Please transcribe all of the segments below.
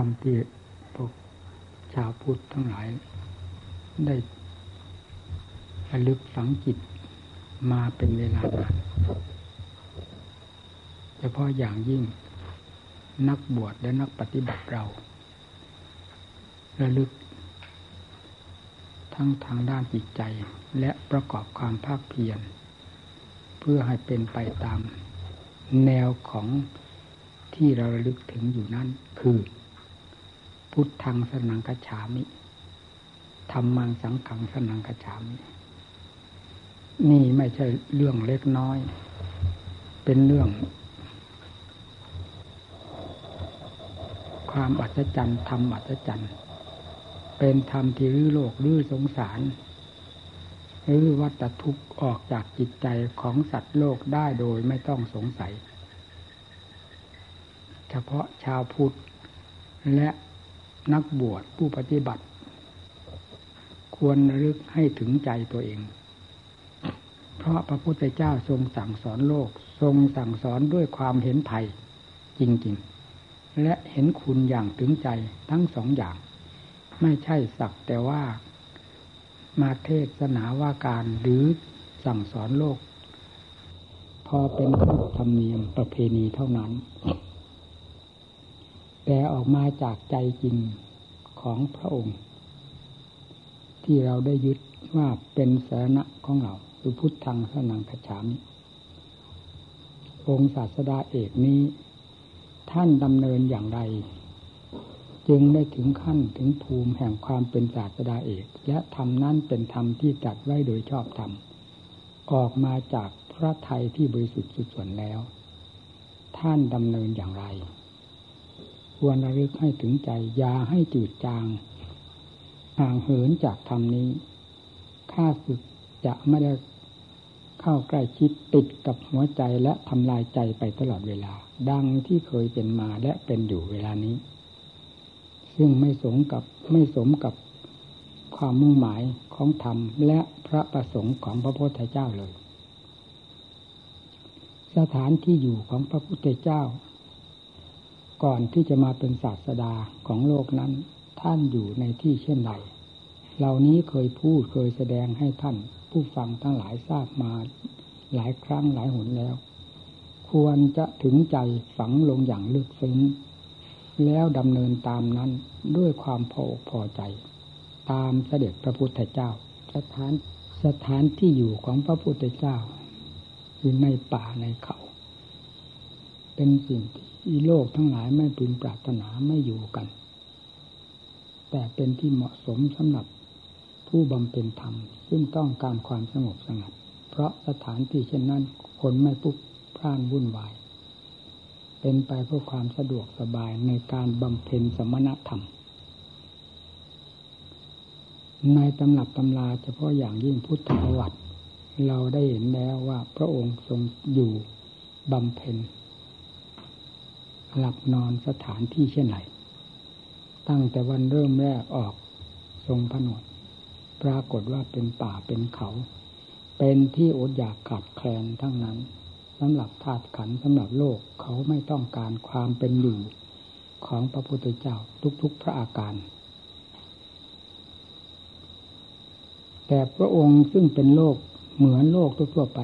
รมที่พวกชาวพุทธทั้งหลาย ได้ระลึกฝังจิตมาเป็นเวลานานเฉพาะอย่างยิ่งนักบวชและนักปฏิบัติเรา ระลึก ทั้งทางด้านจิตใจและประกอบความภาคเพียรเพื่อให้เป็นไปตามแนวของที่เราระลึกถึงอยู่นั่นคือ พุทธังสนังกัจฉามิธรรมังสังขังสนังกัจฉามิ นี่ไม่ใช่เรื่องเล็กน้อย เป็นเรื่อง ความอัศจรรย์ธรรมอัศจรรย์เป็นธรรมที่รื้อโลกรื้อสงสารรื้อวัฏทุกข์ออกจากจิตใจของสัตว์โลกได้โดยไม่ต้องสงสัย เฉพาะชาวพุทธและ นักบวชผู้ปฏิบัติ ควรรึกให้ถึงใจตัวเอง เพราะพระพุทธเจ้าทรงสั่งสอนโลก ทรงสั่งสอนด้วยความเห็นภัยจริงๆ และเห็นคุณอย่างถึงใจทั้งสองอย่าง ไม่ใช่สักแต่ว่ามาเทศนาว่าการหรือสั่งสอนโลก พอเป็นขนธรรมเนียมประเพณีเท่านั้น แต่ออกมาจากใจจริงของพระองค์ ที่เราได้ยึดว่าเป็นสาระของเราคือพุทธังสนังขฉามิองค์ศาสดาเอกนี้ ท่านดำเนินอย่างไร จึงได้ถึงขั้นถึงภูมิแห่งความเป็นศาสดาเอก และธรรมนั้นเป็นธรรมที่จัดไว้โดยชอบธรรมออกมาจากพระไทยที่บริสุทธิ์สุดส่วนแล้ว ท่านดำเนินอย่างไร ควรระลึกให้ถึงใจอย่าให้จืดจางห่างเหินจากธรรมนี้ข้าศึกจะไม่ได้เข้าใกล้ชิดติดกับหัวใจและทำลายใจไปตลอดเวลา ดังที่เคยเป็นมาและเป็นอยู่เวลานี้ ซึ่งไม่สมกับไม่สมกับความมุ่งหมายของธรรมและพระประสงค์ของพระพุทธเจ้าเลย สถานที่อยู่ของพระพุทธเจ้า ก่อนที่จะมาเป็นศาสดาของโลกนั้น ท่านอยู่ในที่เช่นไรเหล่านี้เคยพูดเคยแสดงให้ท่าน ผู้ฟังทั้งหลายทราบมาหลายครั้งหลายหนแล้ว ควรจะถึงใจฝังลงอย่างลึกซึ้งแล้วดำเนินตามนั้นด้วยความพอพอใจ ตามเสด็จพระพุทธเจ้า สถานสถานที่อยู่ของพระพุทธเจ้า อยู่ในป่าในเขา เป็นสิ่งที่ อีโลกทั้งหลายไม่พึงปรารถนาไม่อยู่กัน แต่เป็นที่เหมาะสมสำหรับผู้บำเพ็ญธรรม ซึ่งต้องการความสงบสงัด เพราะสถานที่เช่นนั้นคนไม่ปุ๊บพร่านวุ่นวาย เป็นไปเพื่อความสะดวกสบายในการบำเพ็ญสมณธรรม ในตำรับตำราเฉพาะอย่างยิ่งพุทธประวัติ เราได้เห็นแล้วว่าพระองค์ทรงอยู่บำเพ็ญ หลับนอนสถานที่เช่นไรตั้งแต่วันเริ่มแรกออกทรงผนวดปรากฏว่าเป็นป่าเป็นเขา เป็นที่อดอยากขาดแคลนทั้งนั้นสำหรับธาตุขันสำหรับโลกเขาไม่ต้องการความเป็นอยู่ของพระพุทธเจ้าทุกๆพระอาการ แต่พระองค์ซึ่งเป็นโลกเหมือนโลกทั่วไป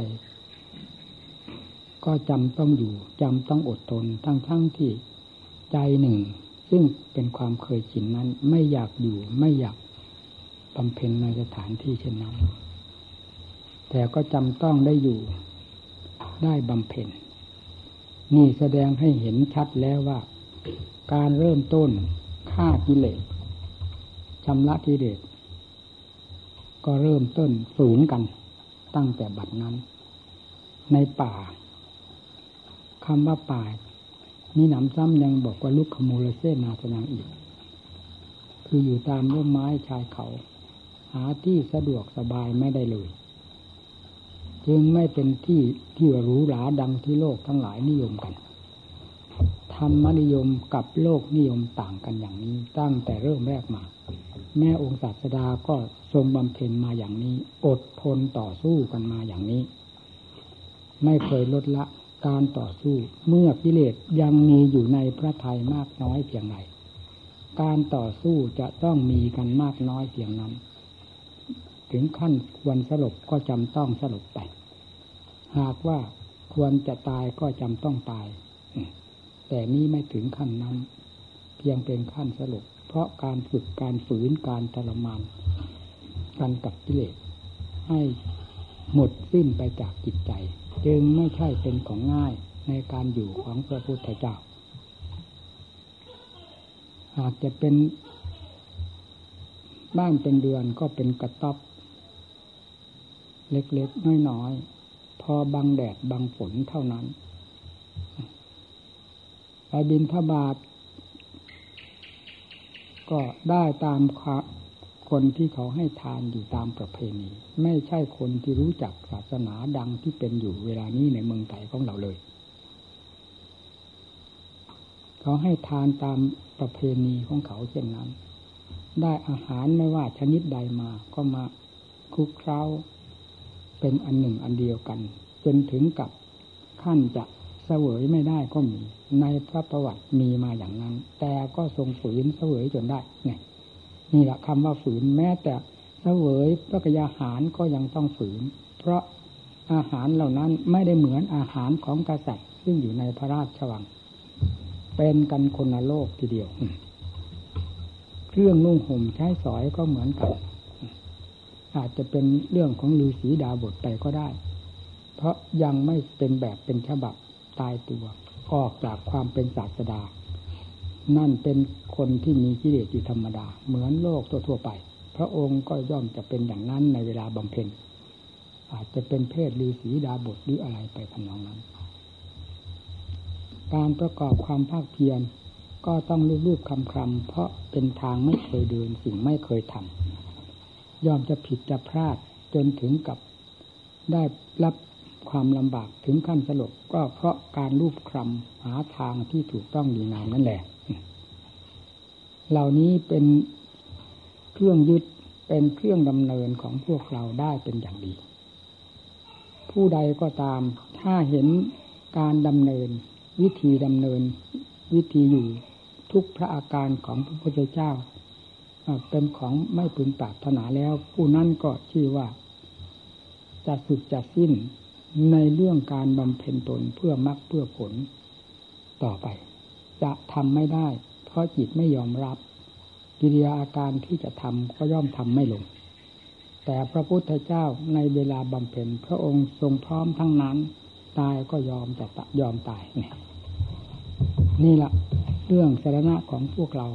ก็จำต้องอยู่จำต้องอดทนทั้งทั้งที่ใจหนึ่ง ซึ่งเป็นความเคยชินนั้น ไม่อยากอยู่ไม่อยากบำเพ็ญในสถานที่เช่นนั้น แต่ก็จำต้องได้อยู่ได้บำเพ็ญนี่แสดงให้เห็นชัดแล้วว่า การเริ่มต้นฆ่ากิเลสชำระกิเลสก็เริ่มต้นศูนย์กันตั้งแต่บัดนั้น ในป่า คำว่าป่ามีหนำซ้ำยังบอกว่าลุกขโมลเซนาสนังอีก คืออยู่ตามร่มไม้ชายเขา หาที่สะดวกสบายไม่ได้เลย จึงไม่เป็นที่ที่รู้หราดังที่โลกทั้งหลายนิยมกันธรรมนิยมกับโลกนิยมต่างกันอย่างนี้ตั้งแต่เริ่มแรกมา แม่องค์ศาสดาก็ทรงบำเพ็ญมาอย่างนี้ อดทนต่อสู้กันมาอย่างนี้ ไม่เคยลดละ การต่อสู้เมื่อกิเลสยังมีอยู่ในพระทัยมากน้อยเพียงไรการต่อสู้จะต้องมีกันมากน้อยเพียงนั้น ถึงขั้นควรสลบก็จำต้องสลบไป หากว่าควรจะตายก็จำต้องตาย แต่นี้ไม่ถึงขั้นนั้น เพียงเป็นขั้นสลบเพราะการฝึกการฝืนการทรมานกันกับกิเลสให้หมดสิ้นไปจากจิตใจ จึงไม่ใช่เป็นของง่ายในการอยู่ของพระพุทธเจ้าหากจะเป็นบ้านเป็นเดือนก็เป็นกระต๊อบเล็กๆ น้อยๆ พอบังแดดบังฝนเท่านั้นไปบินทบาทก็ได้ตาม คนที่เขาให้ทานอยู่ตามประเพณี ไม่ใช่คนที่รู้จักศาสนาดังที่เป็นอยู่เวลานี้ในเมืองไทยของเราเลย เขาให้ทานตามประเพณีของเขาเช่นนั้น ได้อาหารไม่ว่าชนิดใดมาก็มาคลุกเคล้าเป็นอันหนึ่งอันเดียวกัน จนถึงกับขั้นจะเสวยไม่ได้ก็มี ในพระประวัติมีมาอย่างนั้น แต่ก็ทรงฝืนเสวยจนได้เนี่ย นี่แหละคำว่าฝืนแม้แต่เสวยพระกยาหารก็ยังต้องฝืน เพราะอาหารเหล่านั้นไม่ได้เหมือนอาหารของกษัตริย์ ซึ่งอยู่ในพระราชวัง เป็นกันคนละโลกทีเดียว เครื่องนุ่งห่มใช้สอยก็เหมือนกัน อาจจะเป็นเรื่องของลือสีดาบทไปก็ได้ เพราะยังไม่เป็นแบบเป็นฉบับตายตัว ออกจากความเป็นศาสดา นั่นเป็นคนที่มีกิเลสอยู่ธรรมดา เหมือนโลกทั่วๆไป พระองค์ก็ย่อมจะเป็นอย่างนั้นในเวลาบำเพ็ญอาจจะเป็นเพศลือสีดาบทหรืออะไรไปทำนองนั้น การประกอบความภาคเพียรก็ต้องรูปๆคำคำเพราะเป็นทางไม่เคยเดินสิ่งไม่เคยทำยอมจะผิดจะพลาดจนถึงกับได้รับความลำบากถึงขั้นสลบก็เพราะการรูปคลำหาทางที่ถูกต้องดีงามนั่นแหละ เหล่านี้เป็นเครื่องยึดเป็นเครื่องดำเนินของพวกเราได้เป็นอย่างดี ผู้ใดก็ตาม ถ้าเห็นการดำเนิน วิธีดำเนิน วิธีอยู่ทุกพระอาการของพระพุทธเจ้า เป็นของไม่พึงปรารถนาแล้ว ผู้นั้นก็ชื่อว่า จะสุดจะสิ้นในเรื่องการบำเพ็ญตนเพื่อมรรคเพื่อผลต่อไป จะทำไม่ได้ เพราะจิตไม่ยอมรับ กิริยาอาการที่จะทำก็ย่อมทำไม่ลง แต่พระพุทธเจ้าในเวลาบำเพ็ญพระองค์ทรงพร้อมทั้งนั้น ตายก็ยอมจะยอมตายนี่นี่แหละเรื่องสาระของพวกเรา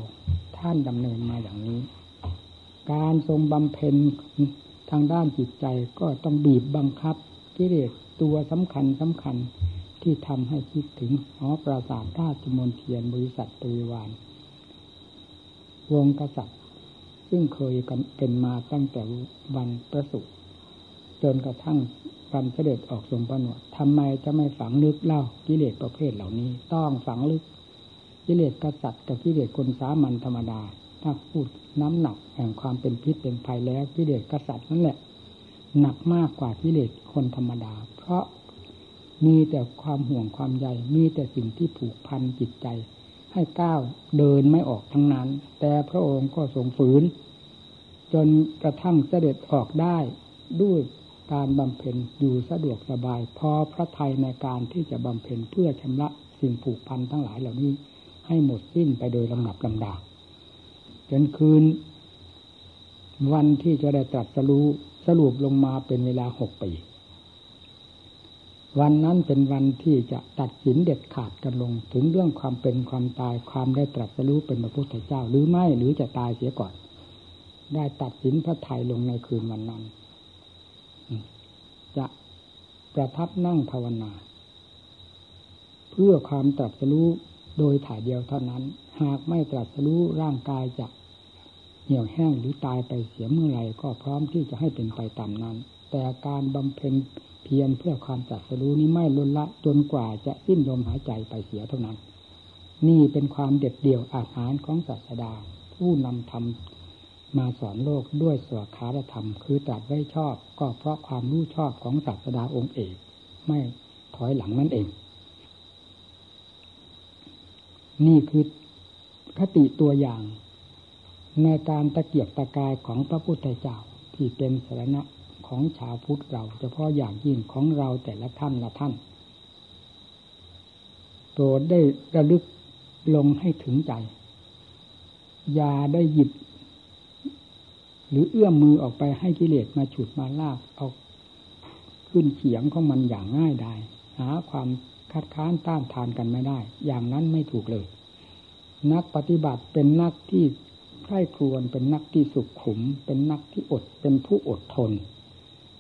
ท่านดำเนินมาอย่างนี้ การทรงบำเพ็ญทางด้านจิตใจก็ต้องบีบบังคับกิเลสตัวสำคัญสำคัญที่ทำให้คิดถึงหอปราสาทราชมนเทียนบริษัทปริวาร วงกษัตริย์ ซึ่งเคยเป็นมาตั้งแต่วันประสูติจนกระทั่งวันเสด็จออกทรงประนวดทำไมจะไม่ฝังลึกเล่ากิเลสประเภทเหล่านี้ ต้องฝังลึก กิเลสกษัตริย์กับกิเลสคนสามัญธรรมดา ถ้าพูดน้ำหนักแห่งความเป็นพิษเป็นภัยแล้วกิเลสกษัตริย์นั่นแหละ หนักมากกว่ากิเลสคนธรรมดา เพราะมีแต่ความห่วงความใยมีแต่สิ่งที่ผูกพันจิตใจ ให้ก้าวเดินไม่ออกทั้งนั้น แต่พระองค์ก็ทรงฝืน จนกระทั่งเสด็จออกได้ด้วยการบำเพ็ญอยู่สะดวกสบาย พอพระทัยในการที่จะบำเพ็ญเพื่อชำระสิ่งผูกพันทั้งหลายเหล่านี้ ให้หมดสิ้นไปโดยลำดับลำดาจนคืน วันที่จะได้ตรัสรู้สรุปลงมาเป็นเวลาหกปี วันนั้นเป็นวันที่จะตัดสินเด็ดขาดกันลง ถึงเรื่องความเป็นความตายความได้ตรัสรู้เป็นพระพุทธเจ้า หรือไม่หรือจะตายเสียก่อน ได้ตัดสินพระไทยลงในคืนวันนั้น จะประทับนั่งภาวนา เพื่อความตรัสรู้โดยถ่ายเดียวเท่านั้น หากไม่ตรัสรู้ร่างกายจะเหี่ยวแห้งหรือตายไปเสียเมื่อไรก็พร้อมที่จะให้เป็นไปตามนั้น แต่การบำเพ็ญ เพียรเพื่อความตรัสรู้นี้ไม่ลดละจนกว่าจะสิ้นลมหายใจไปเสียเท่านั้น นี่เป็นความเด็ดเดี่ยวอาหารของศาสดา ผู้นำธรรมมาสอนโลกด้วยสวขาธรรม คือตรัสไว้ชอบ ก็เพราะความรู้ชอบของศาสดาองค์เอกไม่ถอยหลังนั่นเอง นี่คือคติตัวอย่าง ในการตะเกียบตะกายของพระพุทธเจ้าที่เป็นสารณะ ของชาวพุทธเรา เฉพาะอย่างยิ่งของเราแต่ละท่านละท่านโปรดได้ระลึกลงให้ถึงใจ อย่าได้หยิบ หรือเอื้อมมือออกไปให้กิเลสมาฉุดมาลากเอาขึ้นเขียงของมันอย่างง่ายดายหาความคัดค้านต้านทานกันไม่ได้ อย่างนั้นไม่ถูกเลย นักปฏิบัติเป็นนักที่ใคร่ครวญเป็นนักที่สุขขุม เป็นนักที่อด เป็นผู้อดทน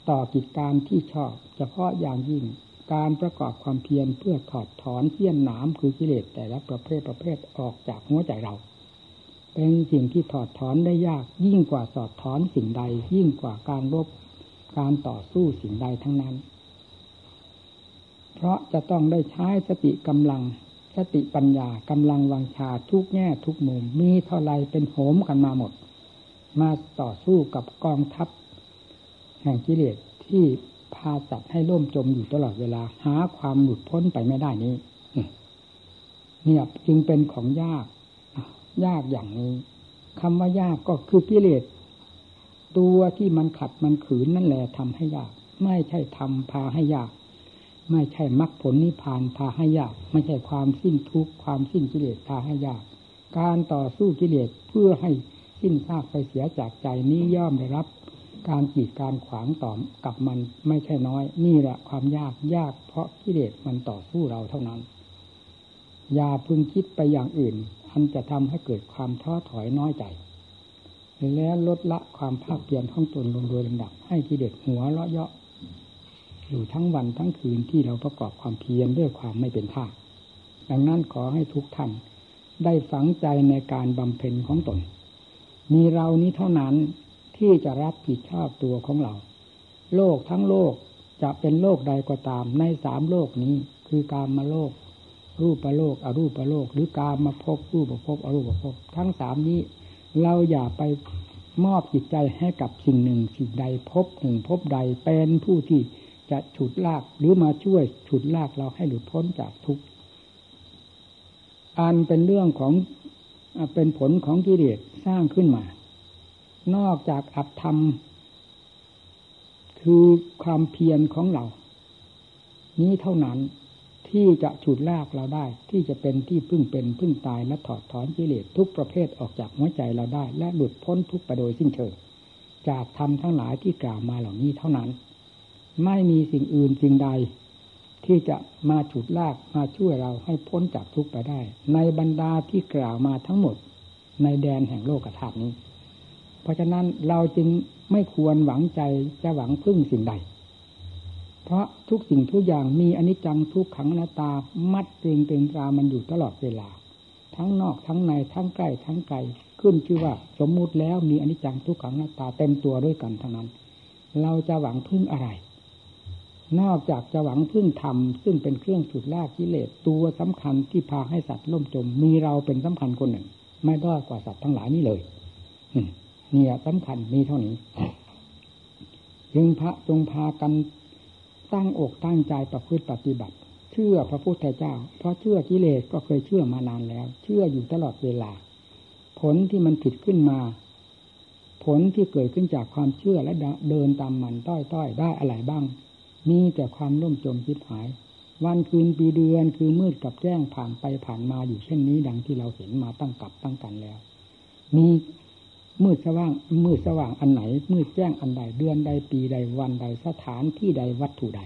ต่อกิจการที่ชอบ เฉพาะอย่างยิ่งการประกอบความเพียรเพื่อถอดถอนเสี้ยนหนามคือกิเลสแต่ละประเภทประเภทออกจากหัวใจเรา เป็นสิ่งที่ถอดถอนได้ยากยิ่งกว่าสอดถอนสิ่งใด ยิ่งกว่าการรบการต่อสู้สิ่งใดทั้งนั้น เพราะจะต้องได้ใช้สติกำลัง สติปัญญากำลังวังชาทุกแง่ทุกมุมมีเท่าไรเป็นโหมกันมาหมด มาต่อสู้กับกองทัพ แห่งกิเลสที่พาสัตว์ให้ล่มจมอยู่ตลอดเวลา หาความหลุดพ้นไปไม่ได้นี้เนี่ยจึงเป็นของยากยากอย่างนี้คำว่ายากก็คือกิเลสตัวที่มันขัดมันขืนนั่นแหละทำให้ยาก ไม่ใช่ทำพาให้ยาก ไม่ใช่มรรคผลนิพพานพาให้ยาก ไม่ใช่ความสิ้นทุกข์ความสิ้นกิเลสพาให้ยาก การต่อสู้กิเลสเพื่อให้สิ้นซากไปเสียจากใจนี้ย่อมได้รับ การกีดการขวางต่อกับมันไม่ใช่น้อย นี่แหละความยากยากเพราะกิเลสมันต่อสู้เราเท่านั้น อย่าพึงคิดไปอย่างอื่น อันจะทำให้เกิดความท้อถอยน้อยใจ แล้วลดละความภาคเพียรของตนลงโดยลำดับ ให้กิเลสหัวเลาะเยาะอยู่ทั้งวันทั้งคืนที่เราประกอบความเพียรด้วยความไม่เป็นท่าดังนั้นขอให้ทุกท่านได้ฝังใจในการบำเพ็ญของตน มีเรานี้เท่านั้น ที่จะรับผิดชอบตัวของเรา โลกทั้งโลกจะเป็นโลกใดก็ตาม ในสามโลกนี้ คือการมาโลก รูปโลกอรูปโลก หรือการมาพบรูปภพอรูปภพทั้งสามนี้ เราอย่าไปมอบจิตใจให้กับสิ่งหนึ่งสิ่งใดพบหนึ่งพบใดเป็นผู้ที่จะฉุดลากหรือมาช่วยฉุดลากเราให้หลุดพ้นจากทุกข์อันเป็นเรื่องของเป็นผลของกิเลสสร้างขึ้นมา นอกจากอัตธรรม คือความเพียรของเรา นี้เท่านั้นที่จะฉุดลากเราได้ ที่จะเป็นที่พึ่งเป็นพึ่งตายและถอดถอนกิเลสทุกประเภทออกจากหัวใจเราได้ และหลุดพ้นทุกประโดยสิ้นเชิงจากธรรมทั้งหลายที่กล่าวมาเหล่านี้เท่านั้น ไม่มีสิ่งอื่นสิ่งใด ที่จะมาฉุดลากมาช่วยเราให้พ้นจากทุกไปได้ ในบรรดาที่กล่าวมาทั้งหมด ในแดนแห่งโลกธาตุนี้ เพราะฉะนั้นเราจึงไม่ควรหวังใจจะหวังพึ่งสิ่งใด เพราะทุกสิ่งทุกอย่างมีอนิจจังทุกขังนาตามัดเริงเป็นตรามันอยู่ตลอดเวลา ทั้งนอกทั้งในทั้งใกล้ทั้งไกลขึ้นชื่อว่าสมมุติแล้วมีอนิจจังทุกขังนาตาเต็มตัวด้วยกันทั้งนั้น เราจะหวังพึ่งอะไร นอกจากจะหวังพึ่งธรรมซึ่งเป็นเครื่องสุดลากกิเลสตัวสำคัญที่พาให้สัตว์ล่มจม มีเราเป็นสำคัญคนหนึ่ง ไม่ด้อยกว่าสัตว์ทั้งหลายนี้เลย เนี่ยสำคัญมีเท่านี้ยึงพระจงพากันตั้งอกตั้งใจประพฤติปฏิบัติ เชื่อพระพุทธเจ้า เพราะเชื่อกิเลสก็เคยเชื่อมานานแล้ว เชื่ออยู่ตลอดเวลา ผลที่มันผิดขึ้นมา ผลที่เกิดขึ้นจากความเชื่อและเดินตามมันต้อยต้อยได้อะไรบ้าง มีแต่ความล่มจมคิดหาย วันคืนปีเดือนคือมืดกับแจ้งผ่านไปผ่านมาอยู่เช่นนี้ดังที่เราเห็นมาตั้งกับตั้งกันแล้ว มี มืดสว่างมืดสว่างอันไหน มืดแจ้งอันใดเดือนใดปีใดวันใดสถานที่ใดวัตถุใด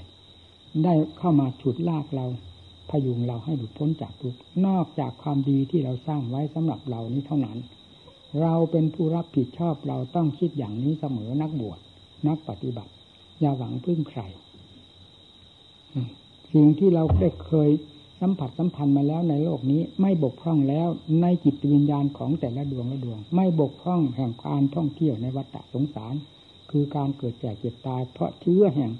ได้เข้ามาฉุดลากเราพยุงเราให้หลุดพ้นจากทุกนอกจากความดีที่เราสร้างไว้สำหรับเรานี้เท่านั้น เราเป็นผู้รับผิดชอบเราต้องคิดอย่างนี้เสมอนักบวชนักปฏิบัติ อย่าหวังพึ่งใครสิ่งที่เราได้เคย สัมผัสสัมพันธ์มาแล้วในโลกนี้ ไม่บกพร่องแล้วในจิตวิญญาณของแต่ละดวงละดวง ไม่บกพร่องแห่งการท่องเที่ยวในวัฏสงสาร คือการเกิดแก่เจ็บตาย เพราะเชื้อแห่ง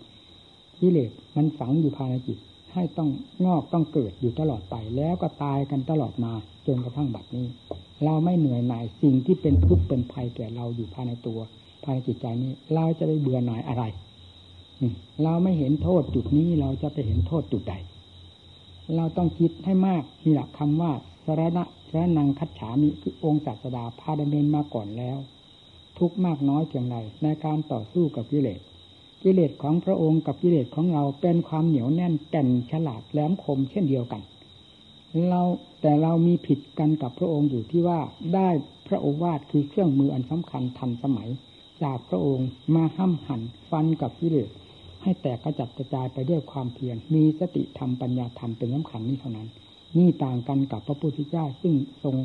กิเลสมันฝังอยู่ภายในจิต ให้ต้องงอกต้องเกิดอยู่ตลอดไป แล้วก็ตายกันตลอดมาจนกระทั่งบัดนี้ เราไม่เหนื่อยหน่ายสิ่งที่เป็นทุกข์เป็นภัยแก่เราอยู่ภายในตัว ภายในจิตใจนี้ เราจะได้เบื่อหน่ายอะไรเราไม่เห็นโทษจุดนี้เราจะไปเห็นโทษจุดใด เราต้องคิดให้มากนี่แหละคำว่าสารณะพระนางคัจฉามิคือองค์ศาสดาพาดำเนินมาก่อนแล้ว ทุกมากน้อยเพียงไรในการต่อสู้กับกิเลสกิเลสของพระองค์กับกิเลสของเราเป็นความเหนียวแน่นแก่นฉลาดแหลมคมเช่นเดียวกัน เราแต่เรามีผิดกันกับพระองค์อยู่ที่ว่าได้พระโอวาทคือเครื่องมืออันสำคัญทันสมัย จากพระองค์มาห้ำหั่นฟันกับกิเลส ให้แตกกระจัดกระจายไปด้วยความเพียรมีสติธรรมปัญญาธรรมเป็นสำคัญนี้เท่านั้น นี่ต่างกันกับพระพุทธเจ้าซึ่งทรง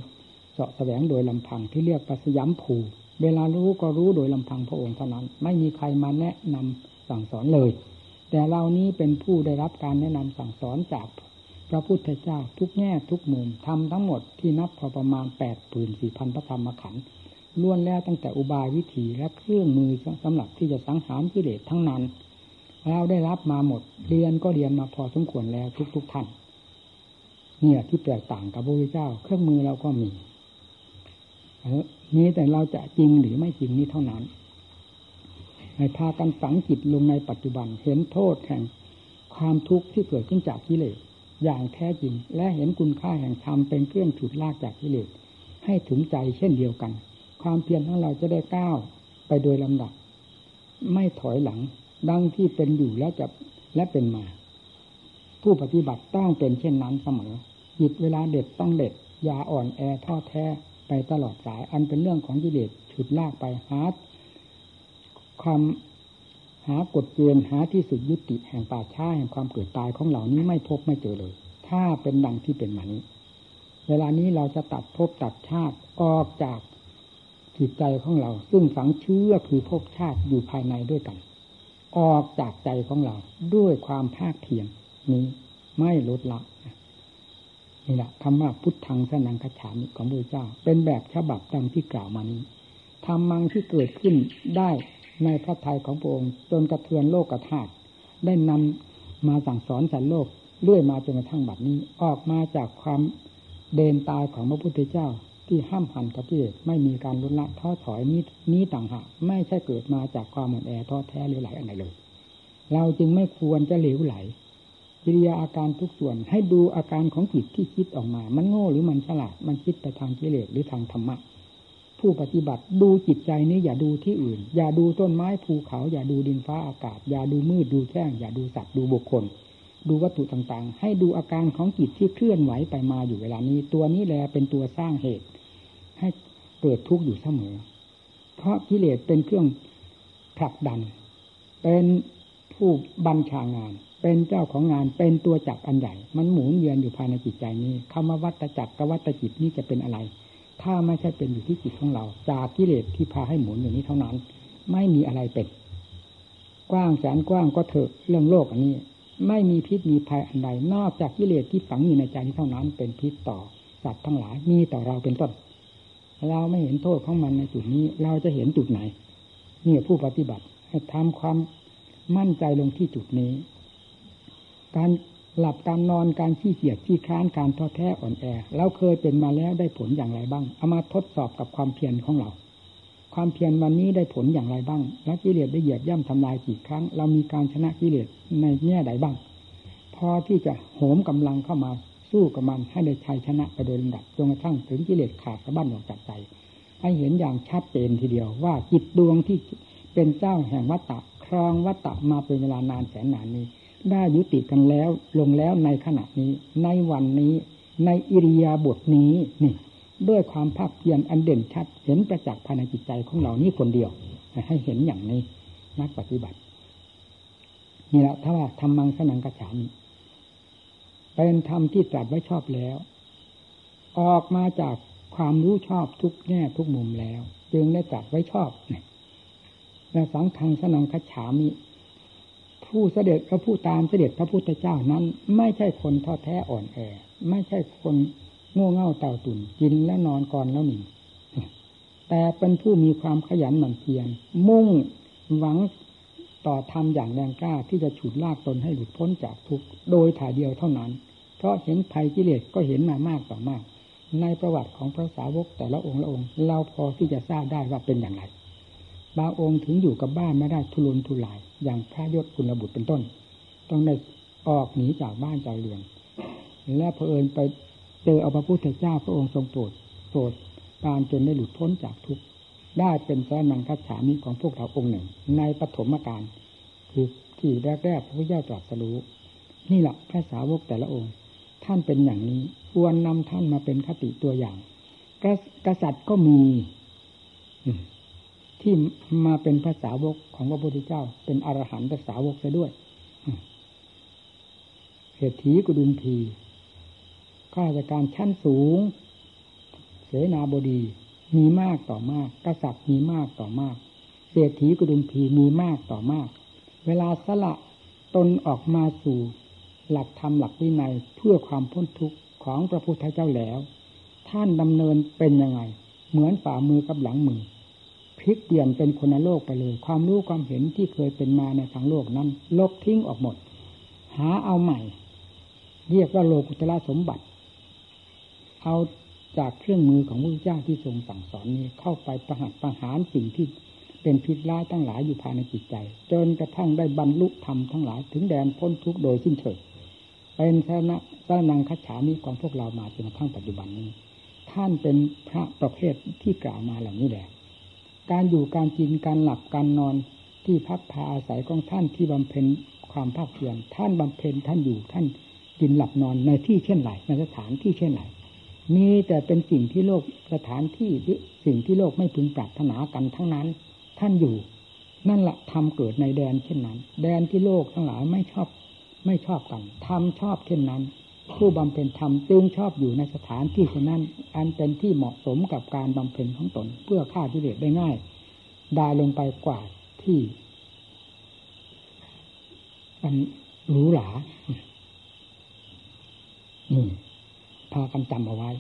เสาะแสวงโดยลำพังที่เรียกปัสยามภูเวลารู้ก็รู้โดยลำพังพระองค์เท่านั้น ไม่มีใครมาแนะนำสั่งสอนเลย แต่เรานี้เป็นผู้ได้รับการแนะนำสั่งสอนจากพระพุทธเจ้าทุกแง่ทุกมุมทำทั้งหมดที่นับพอประมาณแปดปืนสี่พันพระธรรมขันธ์ล้วนแล้วตั้งแต่อุบายวิธีและเครื่องมือสำหรับที่จะสังหารกิเลสทั้งนั้น เราได้รับมาหมด เรียนก็เรียนมาพอสมควรแล้วทุกๆทท่าน เนี่ยที่แตกต่างกับพระพุทธเจ้า เครื่องมือเราก็มีนี้แต่เราจะจริงหรือไม่จริงนี้เท่านั้นให้พากันฝังจิตลงในปัจจุบันเห็นโทษแห่งความทุกข์ที่เกิดขึ้นจากกิเลสอย่างแท้จริง และเห็นคุณค่าแห่งธรรมเป็นเครื่องฉุดลากจากกิเลสให้ถึงใจเช่นเดียวกัน ความเพียรของเราจะได้ก้าวไปโดยลำดับ ไม่ถอยหลัง ดังที่เป็นอยู่และจะและเป็นมา ผู้ปฏิบัติต้องเป็นเช่นนั้นเสมอจิตเวลาเด็ดต้องเด็ดอย่าอ่อนแอท้อแท้ไปตลอดสาย อันเป็นเรื่องของกิเลสฉุดลากไปหาความหากฎเกณฑ์หาที่สุดยุติแห่งป่าช้าแห่งความเกิดตายของเหล่านี้ไม่พบไม่เจอเลย ถ้าเป็นดังที่เป็นมานี้ เวลานี้เราจะตัดภพตัดชาติออกจากจิตใจของเรา ซึ่งฝังเชื่อคือภพชาติอยู่ภายในด้วยกัน ออกจากใจของเรา ด้วยความภาคเพียรนี้ไม่ลดละนี่แหละคำว่าพุทธังสนังคฉามิของพระเจ้า เป็นแบบฉบับดังที่กล่าวมานี้ธรรมังที่เกิดขึ้นได้ในพระทัยของพระองค์ จนกระเทือนโลกกระธาตุได้นำมาสั่งสอนสัตว์โลกเรื่อยมาจนกระทั่งบัดนี้ ออกมาจากความเดินตายของพระพุทธเจ้า ที่ห้ามหันกับกิเลสไม่มีการลดละท้อถอยนี้นี้ต่างหากไม่ใช่เกิดมาจากความหมดแอท้อแท้หรือไหลอะไรเลย เราจึงไม่ควรจะเหลวไหลกิริยาอาการทุกส่วนให้ดูอาการของจิตที่คิดออกมา มันโง่หรือมันฉลาด มันคิดไปทางกิเลสหรือทางธรรมะ ผู้ปฏิบัติดูจิตใจนี้อย่าดูที่อื่น อย่าดูต้นไม้ภูเขา อย่าดูดินฟ้าอากาศ อย่าดูมืดดูแจ้ง อย่าดูสัตว์ดูบุคคล ดูวัตถุต่างๆ ให้ดูอาการของจิตที่เคลื่อนไหวไปมาอยู่เวลานี้ ตัวนี้แหละเป็นตัวสร้างเหตุ เกิดทุกข์อยู่เสมอ เพราะกิเลสเป็นเครื่องผลักดัน เป็นผู้บัญชางาน เป็นเจ้าของงาน เป็นตัวจักรอันใหญ่ มันหมุนเวียนอยู่ภายในจิตใจนี้คำว่าวัตจักรกับวัตจิตนี้จะเป็นอะไร ถ้าไม่ใช่เป็นอยู่ที่จิตของเรา จากกิเลสที่พาให้หมุนอย่างนี้เท่านั้น ไม่มีอะไรเป็น กว้างแสนกว้างก็เถอะเรื่องโลกอันนี้ ไม่มีพิษมีภัยอันใด นอกจากกิเลสที่ฝังอยู่ในใจเท่านั้น เป็นพิษต่อสัตว์ทั้งหลาย มีต่อเราเป็นต้น เราไม่เห็นโทษของมันในจุดนี้ เราจะเห็นจุดไหนนี่ผู้ปฏิบัติให้ทำความมั่นใจลงที่จุดนี้ การหลับการนอนการขี้เกียจขี้ค้านการท้อแท้อ่อนแอเราเคยเป็นมาแล้วได้ผลอย่างไรบ้างเอามาทดสอบกับความเพียรของเรา ความเพียรวันนี้ได้ผลอย่างไรบ้าง แล้วกิเลสได้เหยียบย่ำทำลายกี่ครั้ง เรามีการชนะกิเลสในแง่ใดบ้าง พอที่จะโหมกำลังเข้ามา สู้กับมันให้ได้ชัยชนะไปโดยลำดับจนกระทั่งถึงกิเลสขาดสะบั้นออกจากใจ ให้เห็นอย่างชัดเจนทีเดียวว่าจิตดวงที่เป็นเจ้าแห่งวัตตะครองวัตตะมาเป็นเวลานานแสนนานนี้ ได้ยุติกันแล้วลงแล้วในขณะนี้ ในวันนี้ ในอิริยาบถนี้นี่ ด้วยความภาคเพียรอันเด่นชัด เห็นประจักษ์ภายในจิตใจของเรานี่คนเดียว ให้เห็นอย่างนี้นักปฏิบัตินี่แหละถ้าว่าทำมังสนังกระฉาม เป็นธรรมที่ตรัสไว้ชอบแล้ว ออกมาจากความรู้ชอบทุกแง่ทุกมุมแล้ว จึงได้ตรัสไว้ชอบเนี่ยและสังฆังสนังคฉามิผู้เสด็จพระผู้ตามเสด็จพระพุทธเจ้านั้น ไม่ใช่คนท้อแท้อ่อนแอ ไม่ใช่คนโง่เง่าเต่าตุ่นกินและนอนก่อนแล้วหนึ่งแต่เป็นผู้มีความขยันหมั่นเพียรมุ่งหวังต่อธรรมอย่างแรงกล้าที่จะฉุดลากตนให้หลุดพ้นจากทุกข์โดยถ่ายเดียวเท่านั้น เพราะเห็นภัยกิเลสก็เห็นมามากต่อมาก ในประวัติของพระสาวกแต่ละองค์ละองค์ เราพอที่จะทราบได้ว่าเป็นอย่างไร บางองค์ถึงอยู่กับบ้านไม่ได้ทุรนทุราย อย่างพระยศกุลบุตรเป็นต้น ต้องได้ออกหนีจากบ้านจากเรือนและเพอเอิญไปเจอเอาพระพุทธเจ้าพระองค์ทรงโปรดโปรดการจนได้หลุดพ้นจากทุกข์ได้เป็นสานังคัจฉามิของพวกเราองค์หนึ่ง ในปฐมกาลคือที่แรกๆพระพุทธเจ้าตรัสรู้นี่แหละพระสาวกแต่ละองค์ ท่านเป็นอย่างนี้ควรนำท่านมาเป็นคติตัวอย่าง กษัตริย์ก็มีที่มาเป็นภาษาวกของพระพุทธเจ้า เป็นอรหันตสาวกซะด้วยเหตุถีกุดุมพีข้าราชการชั้นสูง เสนาบดี มีมากต่อมาก กษัตริย์มีมากต่อมาก เศรษฐีกุดุมพีมีมากต่อมาก เวลาสละตนออกมาสู่ หลักธรรมหลักวินัยเพื่อความพ้นทุกข์ของพระพุทธเจ้าแล้ว ท่านดำเนินเป็นยังไง เหมือนฝ่ามือกับหลังมือพลิกเปลี่ยนเป็นคนโลกไปเลย ความรู้ความเห็นที่เคยเป็นมาในทางโลกนั้นลบทิ้งออกหมด หาเอาใหม่ เรียกว่าโลกุตละสมบัติ เอาจากเครื่องมือของพระเจ้าที่ทรงสั่งสอนนี้เข้าไปประหัตประหารสิ่งที่เป็นพิษร้ายทั้งหลายอยู่ภายในจิตใจ จนกระทั่งได้บรรลุธรรมทั้งหลายถึงแดนพ้นทุกข์โดยสิ้นเชิง เป็นสนะสนังคัจฉามิของพวกเรามาจนกระทั่งปัจจุบันนี้ ท่านเป็นพระประเภทที่กล่าวมาเหล่านี้แหละ การอยู่การกินการหลับการนอนที่พักพาอาศัยของท่านที่บำเพ็ญความภาคเพียรท่านบำเพ็ญท่านอยู่ท่านกินหลับนอนในที่เช่นไรในสถานที่เช่นไรมีแต่เป็นสิ่งที่โลกสถานที่สิ่งที่โลกไม่พึงปรารถนากันทั้งนั้น ท่านอยู่ นั่นแหละทำเกิดในแดนเช่นนั้น แดนที่โลกทั้งหลายไม่ชอบ ไม่ชอบกันทำชอบเช่นนั้น ผู้บำเพ็ญธรรมจึงชอบอยู่ในสถานที่เช่นนั้น อันเป็นที่เหมาะสมกับการบำเพ็ญของตนเพื่อฆ่ากิเลสได้ง่ายได้ลงไปกว่าที่อันหรูหรานี่พากันจำเอาไว้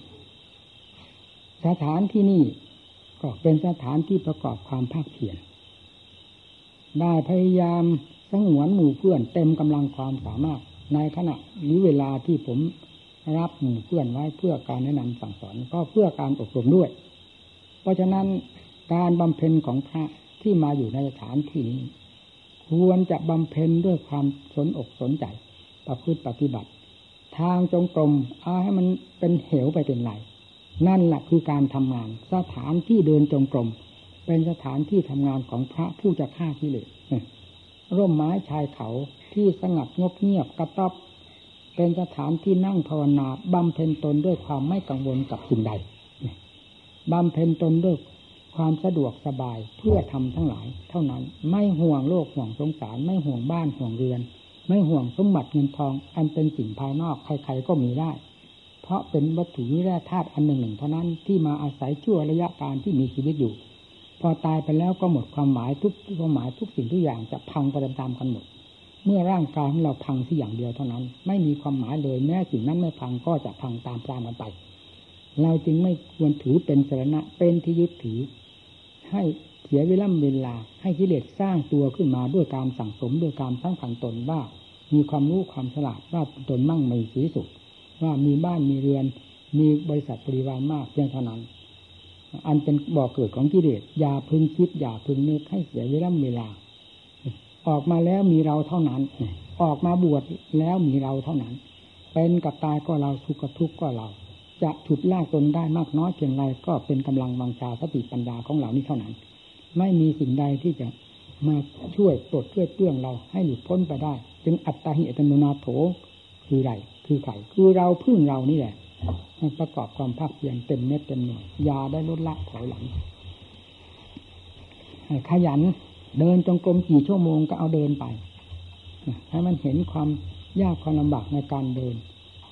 สถานที่นี่ก็เป็นสถานที่ประกอบความภาคเพียร ได้พยายามสงวนหมู่เพื่อนเต็มกำลังความสามารถ ในขณะนี้เวลาที่ผมรับหมู่เพื่อนไว้เพื่อการแนะนำสั่งสอนก็เพื่อการอบรมด้วย เพราะฉะนั้นการบำเพ็ญของพระที่มาอยู่ในสถานที่นี้ ควรจะบำเพ็ญด้วยความสนอกสนใจประพฤติปฏิบัติ ทางจงกรมเอาให้มันเป็นเหวไปเป็นไรนั่นแหละคือการทำงาน สถานที่เดินจงกรม เป็นสถานที่ทำงานของพระผู้จะฆ่าที่เลยร่มไม้ชายเขาที่สงัดงบเงียบกระต๊อบเป็นสถานที่นั่งภาวนาบำเพ็ญตนด้วยความไม่กังวลกับสิ่งใดบำเพ็ญตนด้วยความสะดวกสบายเพื่อทำทั้งหลาย เท่านั้นไม่ห่วงโลกห่วงสงสาร ไม่ห่วงบ้านห่วงเรือน ไม่ห่วงสมบัติเงินทอง อันเป็นสิ่งภายนอกใครๆก็มีได้ เพราะเป็นวัตถุวิแร่ธาตุอันหนึ่งหนึ่งเท่านั้นที่มาอาศัยชั่วระยะการที่มีชีวิตอยู่ พอตายไปแล้วก็หมดความหมายทุกความหมายทุกสิ่งทุกอย่างจะพังไปตามๆกันหมด เมื่อร่างกายของเราพังที่อย่างเดียวเท่านั้น ไม่มีความหมายเลยแม้สิ่งนั้นไม่พังก็จะพังตามตามกันไป เราจึงไม่ควรถือเป็นสาระเป็นที่ยึดถือ ให้เสียเวลาเวลา ให้กิเลสสร้างตัวขึ้นมาด้วยการสั่งสมด้วยการสร้างผันตนว่ามีความรู้ความฉลาดว่าตนมั่งมีสีสุขว่ามีบ้านมีเรือน มีบริษัทบริวารมากเพียงเท่านั้น อันเป็นบ่อกเกิดของกิเลสอย่าพึงคิดอย่าพึงนึกให้เสียเวลาเวลา ออกมาแล้วมีเราเท่านั้น ออกมาบวชแล้วมีเราเท่านั้น เป็นกับตายก็เราทุกข์กับทุกข์ก็เรา จะฉุดลากตนได้มากน้อยเพียงไรก็เป็นกำลังบังชาสติปัญญาของเรานี้เท่านั้น ไม่มีสิ่งใดที่จะมาช่วยปลดช่วยเปลื้องเราให้หลุดพ้นไปได้ จึงอัตตาหิอัตโนนาโถคือไรคือใครคือเราพึ่งเรานี่แหละ ประกอบความภาคเพียรเต็มเม็ดเต็มหน่วยยาได้ลดละถอยหลังขยันเดินจงกรมกี่ชั่วโมงก็เอาเดินไปให้มันเห็นความยากความลำบากในการเดิน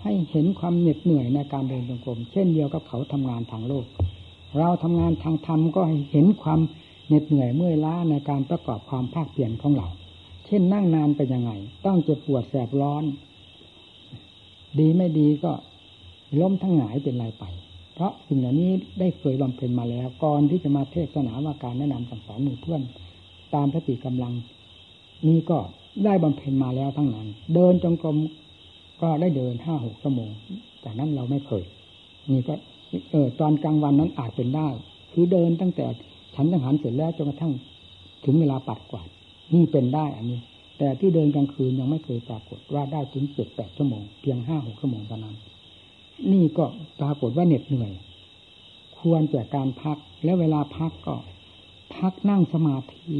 ให้เห็นความเหน็ดเหนื่อยในการเดินจงกรมเช่นเดียวกับเขาทำงานทางโลก เราทำงานทางธรรมก็เห็นความเหน็ดเหนื่อยเมื่อยล้าในการประกอบความภาคเพียรของเรา เช่นนั่งนานเป็นยังไง ต้องเจ็บปวดแสบร้อน ดีไม่ดีก็ ล้มทั้งหงายเป็นไรไป เพราะสิ่งเหล่านี้ได้เคยบำเพ็ญมาแล้วก่อนที่จะมาเทศนาว่าการแนะนำสั่งสอนหมู่เพื่อน ตามพติกำลัง นี้ก็ได้บำเพ็ญมาแล้วทั้งนั้น เดินจงกรมก็ได้เดินห้าหกชั่วโมง จากนั้นเราไม่เคย นี่ก็เออตอนกลางวันนั้นอาจเป็นได้ คือเดินตั้งแต่ฉันจังหันเสร็จแล้วจนกระทั่งถึงเวลาปัดกวาดนี่เป็นได้อันนี้ แต่ที่เดินกลางคืนยังไม่เคยปรากฏว่าได้ถึงเจ็ดแปดชั่วโมงเพียงห้าหกชั่วโมงเท่านั้น นี่ก็ปรากฏว่าเหน็ดเหนื่อย ควรแก่การพัก แล้วเวลาพักก็ พักนั่งสมาธิ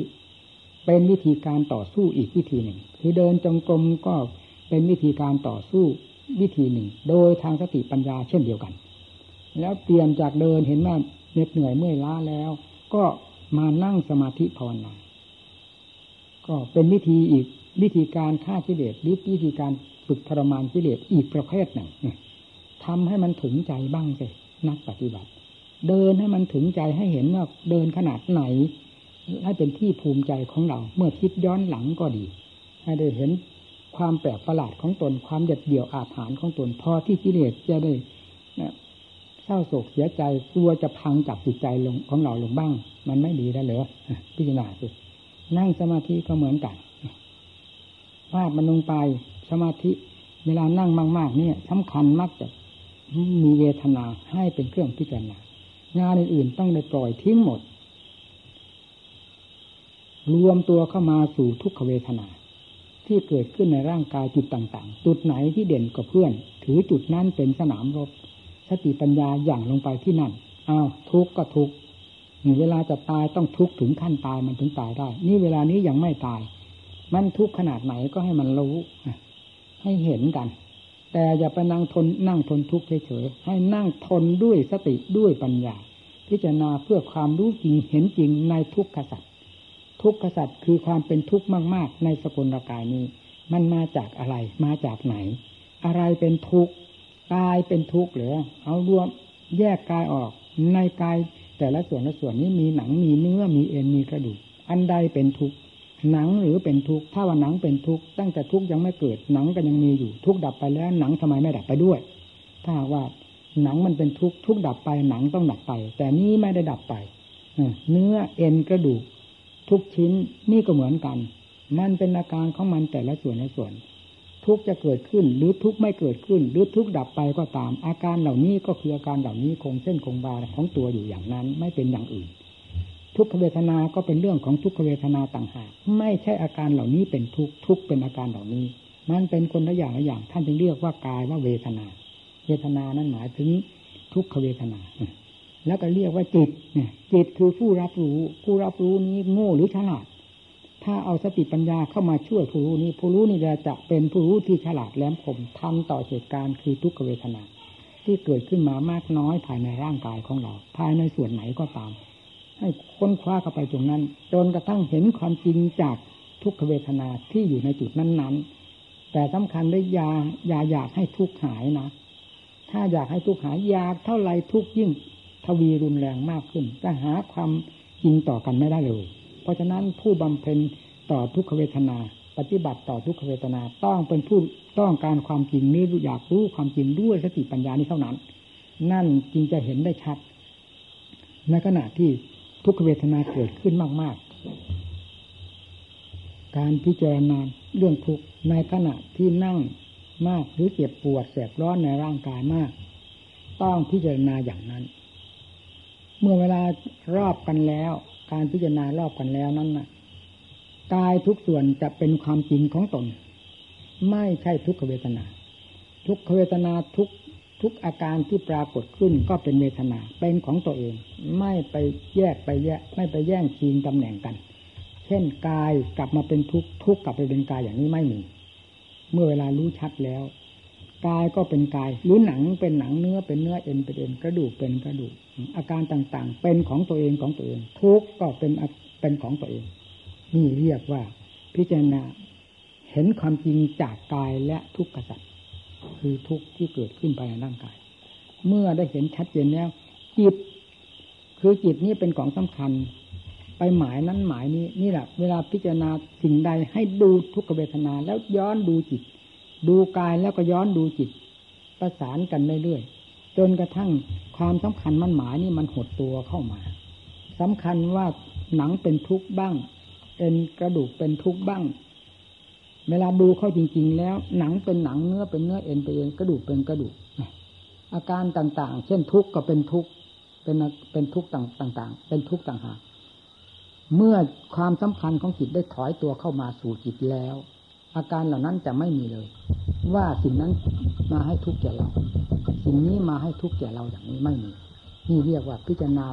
เป็นวิธีการต่อสู้อีกวิธีหนึ่ง คือเดินจงกรมก็เป็นวิธีการต่อสู้วิธีหนึ่ง โดยทางสติปัญญาเช่นเดียวกัน แล้วเปลี่ยนจากเดินเห็นว่าเหน็ดเหนื่อยเมื่อยล้าแล้ว ก็มานั่งสมาธิภาวนาก็เป็นวิธีอีกวิธีการฆ่ากิเลสหรือวิธีการฝึกทรมานกิเลสอีกประเภทหนึ่ง ทำให้มันถึงใจบ้างสินักปฏิบัติ เดินให้มันถึงใจให้เห็นว่าเดินขนาดไหน ให้เป็นที่ภูมิใจของเรา เมื่อคิดย้อนหลังก็ดี ให้ได้เห็นความแปลกประหลาดของตนความเด็ดเดี่ยวอาถรรพ์ของตนพอที่กิเลสจะได้เศร้าโศกเสียใจกลัวจะพังจับจิตใจลงของเราลงบ้าง มันไม่ดีแล้วเหรอพิจารณาสินั่งสมาธิก็เหมือนกันวาดมันลงไปสมาธิ เวลานั่งมาก ๆ เนี่ยสำคัญมักจะ มีเวทนาให้เป็นเครื่องพิจารณางานอื่นๆต้องได้ปล่อยทิ้งหมด รวมตัวเข้ามาสู่ทุกขเวทนา ที่เกิดขึ้นในร่างกายจุดต่างๆ จุดไหนที่เด่นกว่าเพื่อน ถือจุดนั้นเป็นสนามรบ สติปัญญาอย่างลงไปที่นั่นอ้าวทุกข์ก็ทุกข์เวลาจะตายต้องทุกข์ถึงขั้นตายมันถึงตายได้ นี่เวลานี้ยังไม่ตาย มันทุกข์ขนาดไหนก็ให้มันรู้ให้เห็นกัน แต่อย่าไปนั่งทนนั่งทนทุกข์เฉยๆให้นั่งทนด้วยสติด้วยปัญญา พิจารณาเพื่อความรู้จริงเห็นจริงในทุกขสัตว์ทุกขสัตว์คือความเป็นทุกข์มาก ๆ ในสกุลกายนี้ มันมาจากอะไรมาจากไหน อะไรเป็นทุกข์กายเป็นทุกข์หรือเอารวมแยกกายออกในกายแต่ละส่วนละส่วนนี้มีหนังมีเนื้อมีเอ็นมีกระดูกอันใดเป็นทุกข์ หนังหรือเป็นทุกข์ถ้าว่าหนังเป็นทุกข์ตั้งแต่ทุกข์ยังไม่เกิดหนังก็ยังมีอยู่ทุกข์ดับไปแล้ว หนังทำไมไม่ดับไปด้วย ถ้าว่าหนังมันเป็นทุกข์ทุกข์ดับไปหนังต้องดับไป แต่นี้ไม่ได้ดับไปเนื้อเอ็นกระดูก ทุกชิ้นนี่ก็เหมือนกัน มันเป็นอาการของมันแต่ละส่วนละส่วน ทุกจะเกิดขึ้นหรือทุกไม่เกิดขึ้น หรือทุกดับไปก็ตาม อาการเหล่านี้ก็คืออาการเหล่านี้คงเส้นคงวาของตัวอยู่อย่างนั้น ไม่เป็นอย่างอื่น ทุกขเวทนา ก็เป็นเรื่องของทุกขเวทนาต่างหากไม่ใช่อาการเหล่านี้เป็นทุกทุกเป็นอาการเหล่านี้ มันเป็นคนละอย่างละอย่าง ท่านจึงเรียกว่ากายว่าเวทนา เวทนานั้นหมายถึงทุกขเวทนา แล้วก็เรียกว่าจิตเนี่ยจิตคือผู้รับรู้ ผู้รับรู้นี้โง่หรือฉลาด ถ้าเอาสติปัญญาเข้ามาช่วยผู้รู้นี้ ผู้รู้นี่จะเป็นผู้รู้ที่ฉลาดแหลมคมทำต่อเหตุการณ์คือทุกขเวทนา ที่เกิดขึ้นมามากน้อยภายในร่างกายของเรา ภายในส่วนไหนก็ตาม ให้ค้นคว้าเข้าไปตรงนั้น จนกระทั่งเห็นความจริงจากทุกขเวทนาที่อยู่ในจุดนั้นๆ แต่สำคัญได้ยาอยาอยากให้ทุกหายนะ ถ้าอยากให้ทุกหายอยากเท่าไรทุกยิ่งทวีรุนแรงมากขึ้นจะหาความจริงต่อกันไม่ได้เลย เพราะฉะนั้นผู้บำเพ็ญต่อทุกขเวทนา ปฏิบัติต่อทุกขเวทนาต้องเป็นผู้ต้องการความจริงนี้อยากรู้ความจริงด้วยสติปัญญานี้เท่านั้น นั่นจึงจะเห็นได้ชัดในขณะที่ ทุกขเวทนาเกิดขึ้นมาก ๆ การพิจารณาเรื่องทุกข์ในขณะที่นั่งมากหรือเจ็บปวดแสบร้อนในร่างกายมาก ต้องพิจารณาอย่างนั้น เมื่อเวลารอบกันแล้ว การพิจารณารอบกันแล้วนั้นน่ะกายทุกส่วนจะเป็นความจริงของตน ไม่ใช่ทุกขเวทนา ทุกขเวทนาทุก ทุกอาการที่ปรากฏขึ้นก็เป็นเวทนา เป็นของตัวเอง ไม่ไปแยกไปแยก ไม่ไปแย่งชิงตำแหน่งกัน เช่นกายกลับมาเป็นทุกทุกกลับไปเป็นกายอย่างนี้ไม่มี เมื่อเวลารู้ชัดแล้วกายก็เป็นกายหรือหนังเป็นหนังเนื้อเป็นเนื้อเอ็นเป็นเอ็นกระดูกเป็นกระดูก อาการต่างๆ เป็นของตัวเองของตัวเอง ทุกก็เป็นเป็นของตัวเอง นี่เรียกว่าพิจารณาเห็นความจริงจากกายและทุกขสัตว์ คือทุกข์ที่เกิดขึ้นภายในร่างกาย เมื่อได้เห็นชัดเจนแล้วจิต คือจิตนี้เป็นของสำคัญ ไปหมายนั้นหมายนี้ นี่แหละเวลาพิจารณาสิ่งใดให้ดูทุกขเวทนาแล้วย้อนดูจิต ดูกายแล้วก็ย้อนดูจิต ประสานกันเรื่อยๆจนกระทั่งความสำคัญมันหมายนี่มันหดตัวเข้ามาสำคัญว่าหนังเป็นทุกข์บ้างเอ็นกระดูกเป็นทุกข์บ้าง เวลาดูเข้าจริง ๆ แล้ว หนังเป็นหนังเนื้อเป็นเนื้อเอ็นเป็นเอ็นกระดูกเป็นกระดูกอาการต่างๆ เช่นทุกข์ก็เป็นทุกข์เป็นเป็นทุกข์ต่างๆ เป็นทุกข์ต่างหากเมื่อความสำคัญของจิตได้ถอยตัวเข้ามาสู่จิตแล้ว อาการเหล่านั้นจะไม่มีเลย ว่าสิ่งนั้นมาให้ทุกข์แก่เรา สิ่งนี้มาให้ทุกข์แก่เราอย่างนี้ไม่มีนี่เรียกว่าพิจารณา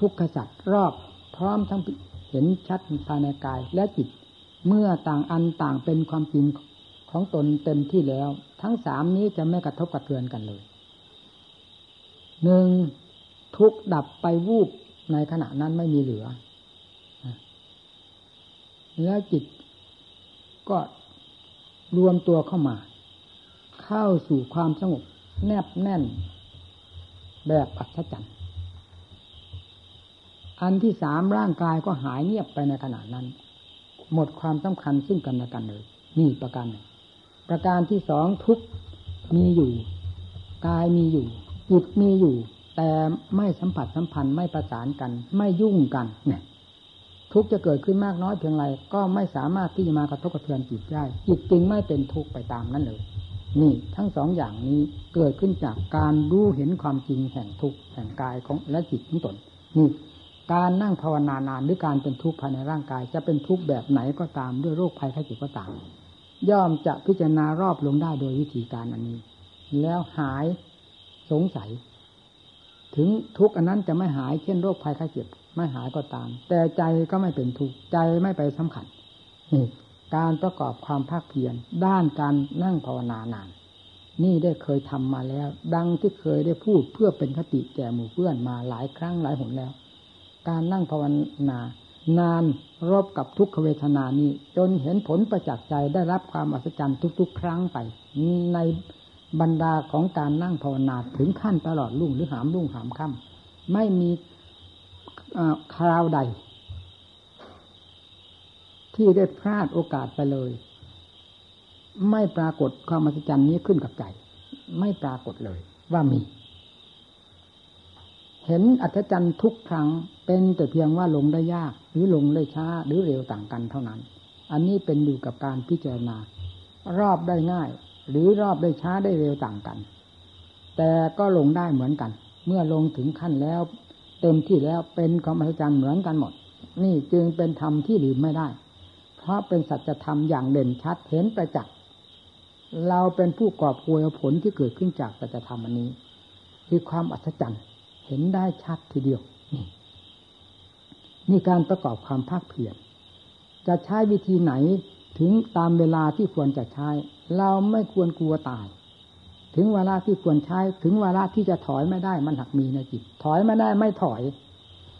ทุกขสัตว์รอบพร้อมทั้งเห็นชัดภายในกาย และจิต เมื่อต่างอันต่างเป็นความจริงของตนเต็มที่แล้ว ทั้งสามนี้จะไม่กระทบกระเทือนกันเลยหนึ่งทุกดับไปวูบในขณะนั้นไม่มีเหลือแล้วจิตก็รวมตัวเข้ามา เข้าสู่ความสงบแนบแน่น แบบอัศจรรย์อันที่สามร่างกายก็หายเงียบไปในขณะนั้น หมดความสำคัญซึ่งกันและกันเลยนี่ประการหนึ่งประการที่สองทุกมีอยู่กายมีอยู่จิตมีอยู่ แต่ไม่สัมผัสสัมพันธ์ไม่ประสานกัน ไม่ยุ่งกันเนี่ยทุกจะเกิดขึ้นมากน้อยเพียงไรก็ไม่สามารถที่จะมากระทบกระเทือนจิตได้จิตจึงไม่เป็นทุกข์ไปตามนั้นเลย นี่ทั้งสองอย่างนี้เกิดขึ้นจากการรู้เห็นความจริงแห่งทุกข์แห่งกายของและจิตของตนนี่ การนั่งภาวนานานหรือการเป็นทุกข์ภายในร่างกาย จะเป็นทุกข์แบบไหนก็ตามด้วยโรคภัยไข้เจ็บก็ตาม ย่อมจะพิจารณารอบลงได้โดยวิธีการอันนี้ แล้วหายสงสัย ถึงทุกข์อันนั้นจะไม่หายเช่นโรคภัยไข้เจ็บไม่หายก็ตาม แต่ใจก็ไม่เป็นทุกข์ใจไม่ไปสำคัญนี่การประกอบความภาคเพียรด้านการนั่งภาวนานาน นี่ได้เคยทำมาแล้ว ดังที่เคยได้พูดเพื่อเป็นคติแก่หมู่เพื่อนมาหลายครั้งหลายหนแล้ว การนั่งภาวนา นานรบกับทุกขเวทนานี้ จนเห็นผลประจักษ์ใจได้รับความอัศจรรย์ทุก ๆ ครั้งไป ในบรรดาของการนั่งภาวนาถึงขั้นตลอดรุ่งหรือหามรุ่งหามค่ำไม่มีคราวใด ที่ได้พลาดโอกาสไปเลย ไม่ปรากฏความอัศจรรย์นี้ขึ้นกับใจ ไม่ปรากฏเลยว่ามี เห็นอัศจรรย์ทุกครั้งเป็นแต่เพียงว่าลงได้ยาก หรือลงได้ช้าหรือเร็วต่างกันเท่านั้น อันนี้เป็นอยู่กับการพิจารณา รอบได้ง่าย หรือรอบได้ช้าได้เร็วต่างกัน แต่ก็ลงได้เหมือนกัน เมื่อลงถึงขั้นแล้ว เต็มที่แล้วเป็นความอัศจรรย์เหมือนกันหมด นี่จึงเป็นธรรมที่ลืมไม่ได้ เพราะเป็นสัจธรรมอย่างเด่นชัดเห็นประจักษ์เราเป็นผู้กอบกวยผลที่เกิดขึ้นจากสัจธรรมอันนี้ คือความอัศจรรย์ เห็นได้ชัดทีเดียว นี่นี่การประกอบความภาคเพียรจะใช้วิธีไหนถึงตามเวลาที่ควรจะใช้ เราไม่ควรกลัวตาย ถึงเวลาที่ควรใช้ ถึงเวลาที่จะถอยไม่ได้มันหักมีในจิต ถอยไม่ได้ไม่ถอย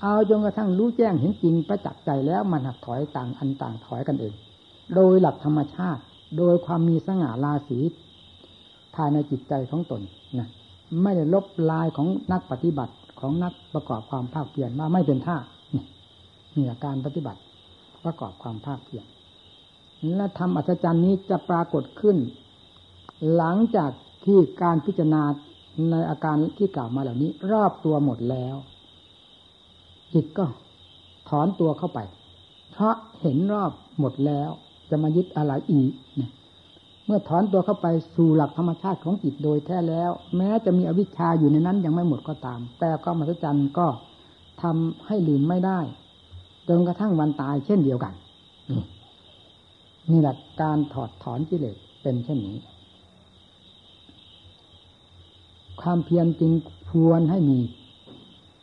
เอาจนกระทั่งรู้แจ้งเห็นจริงประจักษ์ใจแล้วมันหักถอยต่างอันต่างถอยกันเอง โดยหลักธรรมชาติ โดยความมีสง่าราศีภายในจิตใจของตนนะ ไม่ได้ลบลายของนักปฏิบัติของนักประกอบความภาคเพียรว่าไม่เป็นท่านี่การปฏิบัติประกอบความภาคเพียรและทำอัศจรรย์นี้จะปรากฏขึ้น หลังจากที่การพิจารณาในอาการที่กล่าวมาเหล่านี้ รอบตัวหมดแล้ว จิตก็ถอนตัวเข้าไป เพราะเห็นรอบหมดแล้ว จะมายึดอะไรอีกเนี่ย เมื่อถอนตัวเข้าไปสู่หลักธรรมชาติของจิตโดยแท้แล้ว แม้จะมีอวิชชาอยู่ในนั้นยังไม่หมดก็ตาม แต่ก็มหัศจรรย์ก็ทำให้ลืมไม่ได้จนกระทั่งวันตายเช่นเดียวกันนี่แหละการถอดถอนกิเลสเป็นเช่นนี้ ความเพียรจริงควรให้มี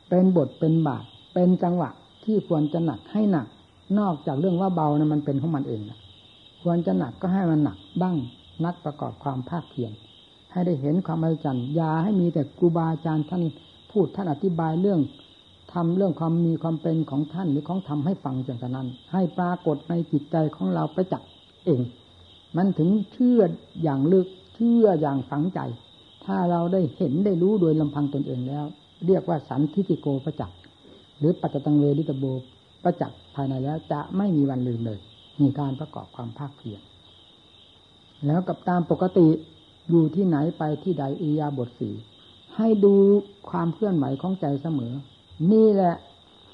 เป็นบทเป็นบาท เป็นจังหวะที่ควรจะหนักให้หนัก นอกจากเรื่องว่าเบานะมันเป็นของมันเองนะควรจะหนักก็ให้มันหนักบ้าง นักประกอบความภาคเพียรให้ได้เห็นความอัศจรรย์ยาให้มีแต่ครูบาอาจารย์ท่านพูดท่านอธิบายเรื่องทำเรื่องความมีความเป็นของท่านหรือของทำให้ฟังอย่างนั้น ให้ปรากฏในจิตใจของเราประจักษ์เอง มันถึงเชื่ออย่างลึกเชื่ออย่างฝังใจ ถ้าเราได้เห็นได้รู้โดยลำพังตนเองแล้ว เรียกว่าสันทิติโกประจักษ์หรือปัจจตังเวดิตโบประจักษ์ภายในแล้วจะไม่มีวันลืมเลยมีการประกอบความภาคเพียร แล้วกับตามปกติอยู่ที่ไหนไปที่ใดอียาบทสีให้ดูความเคลื่อนไหวของใจเสมอ นี่แหละ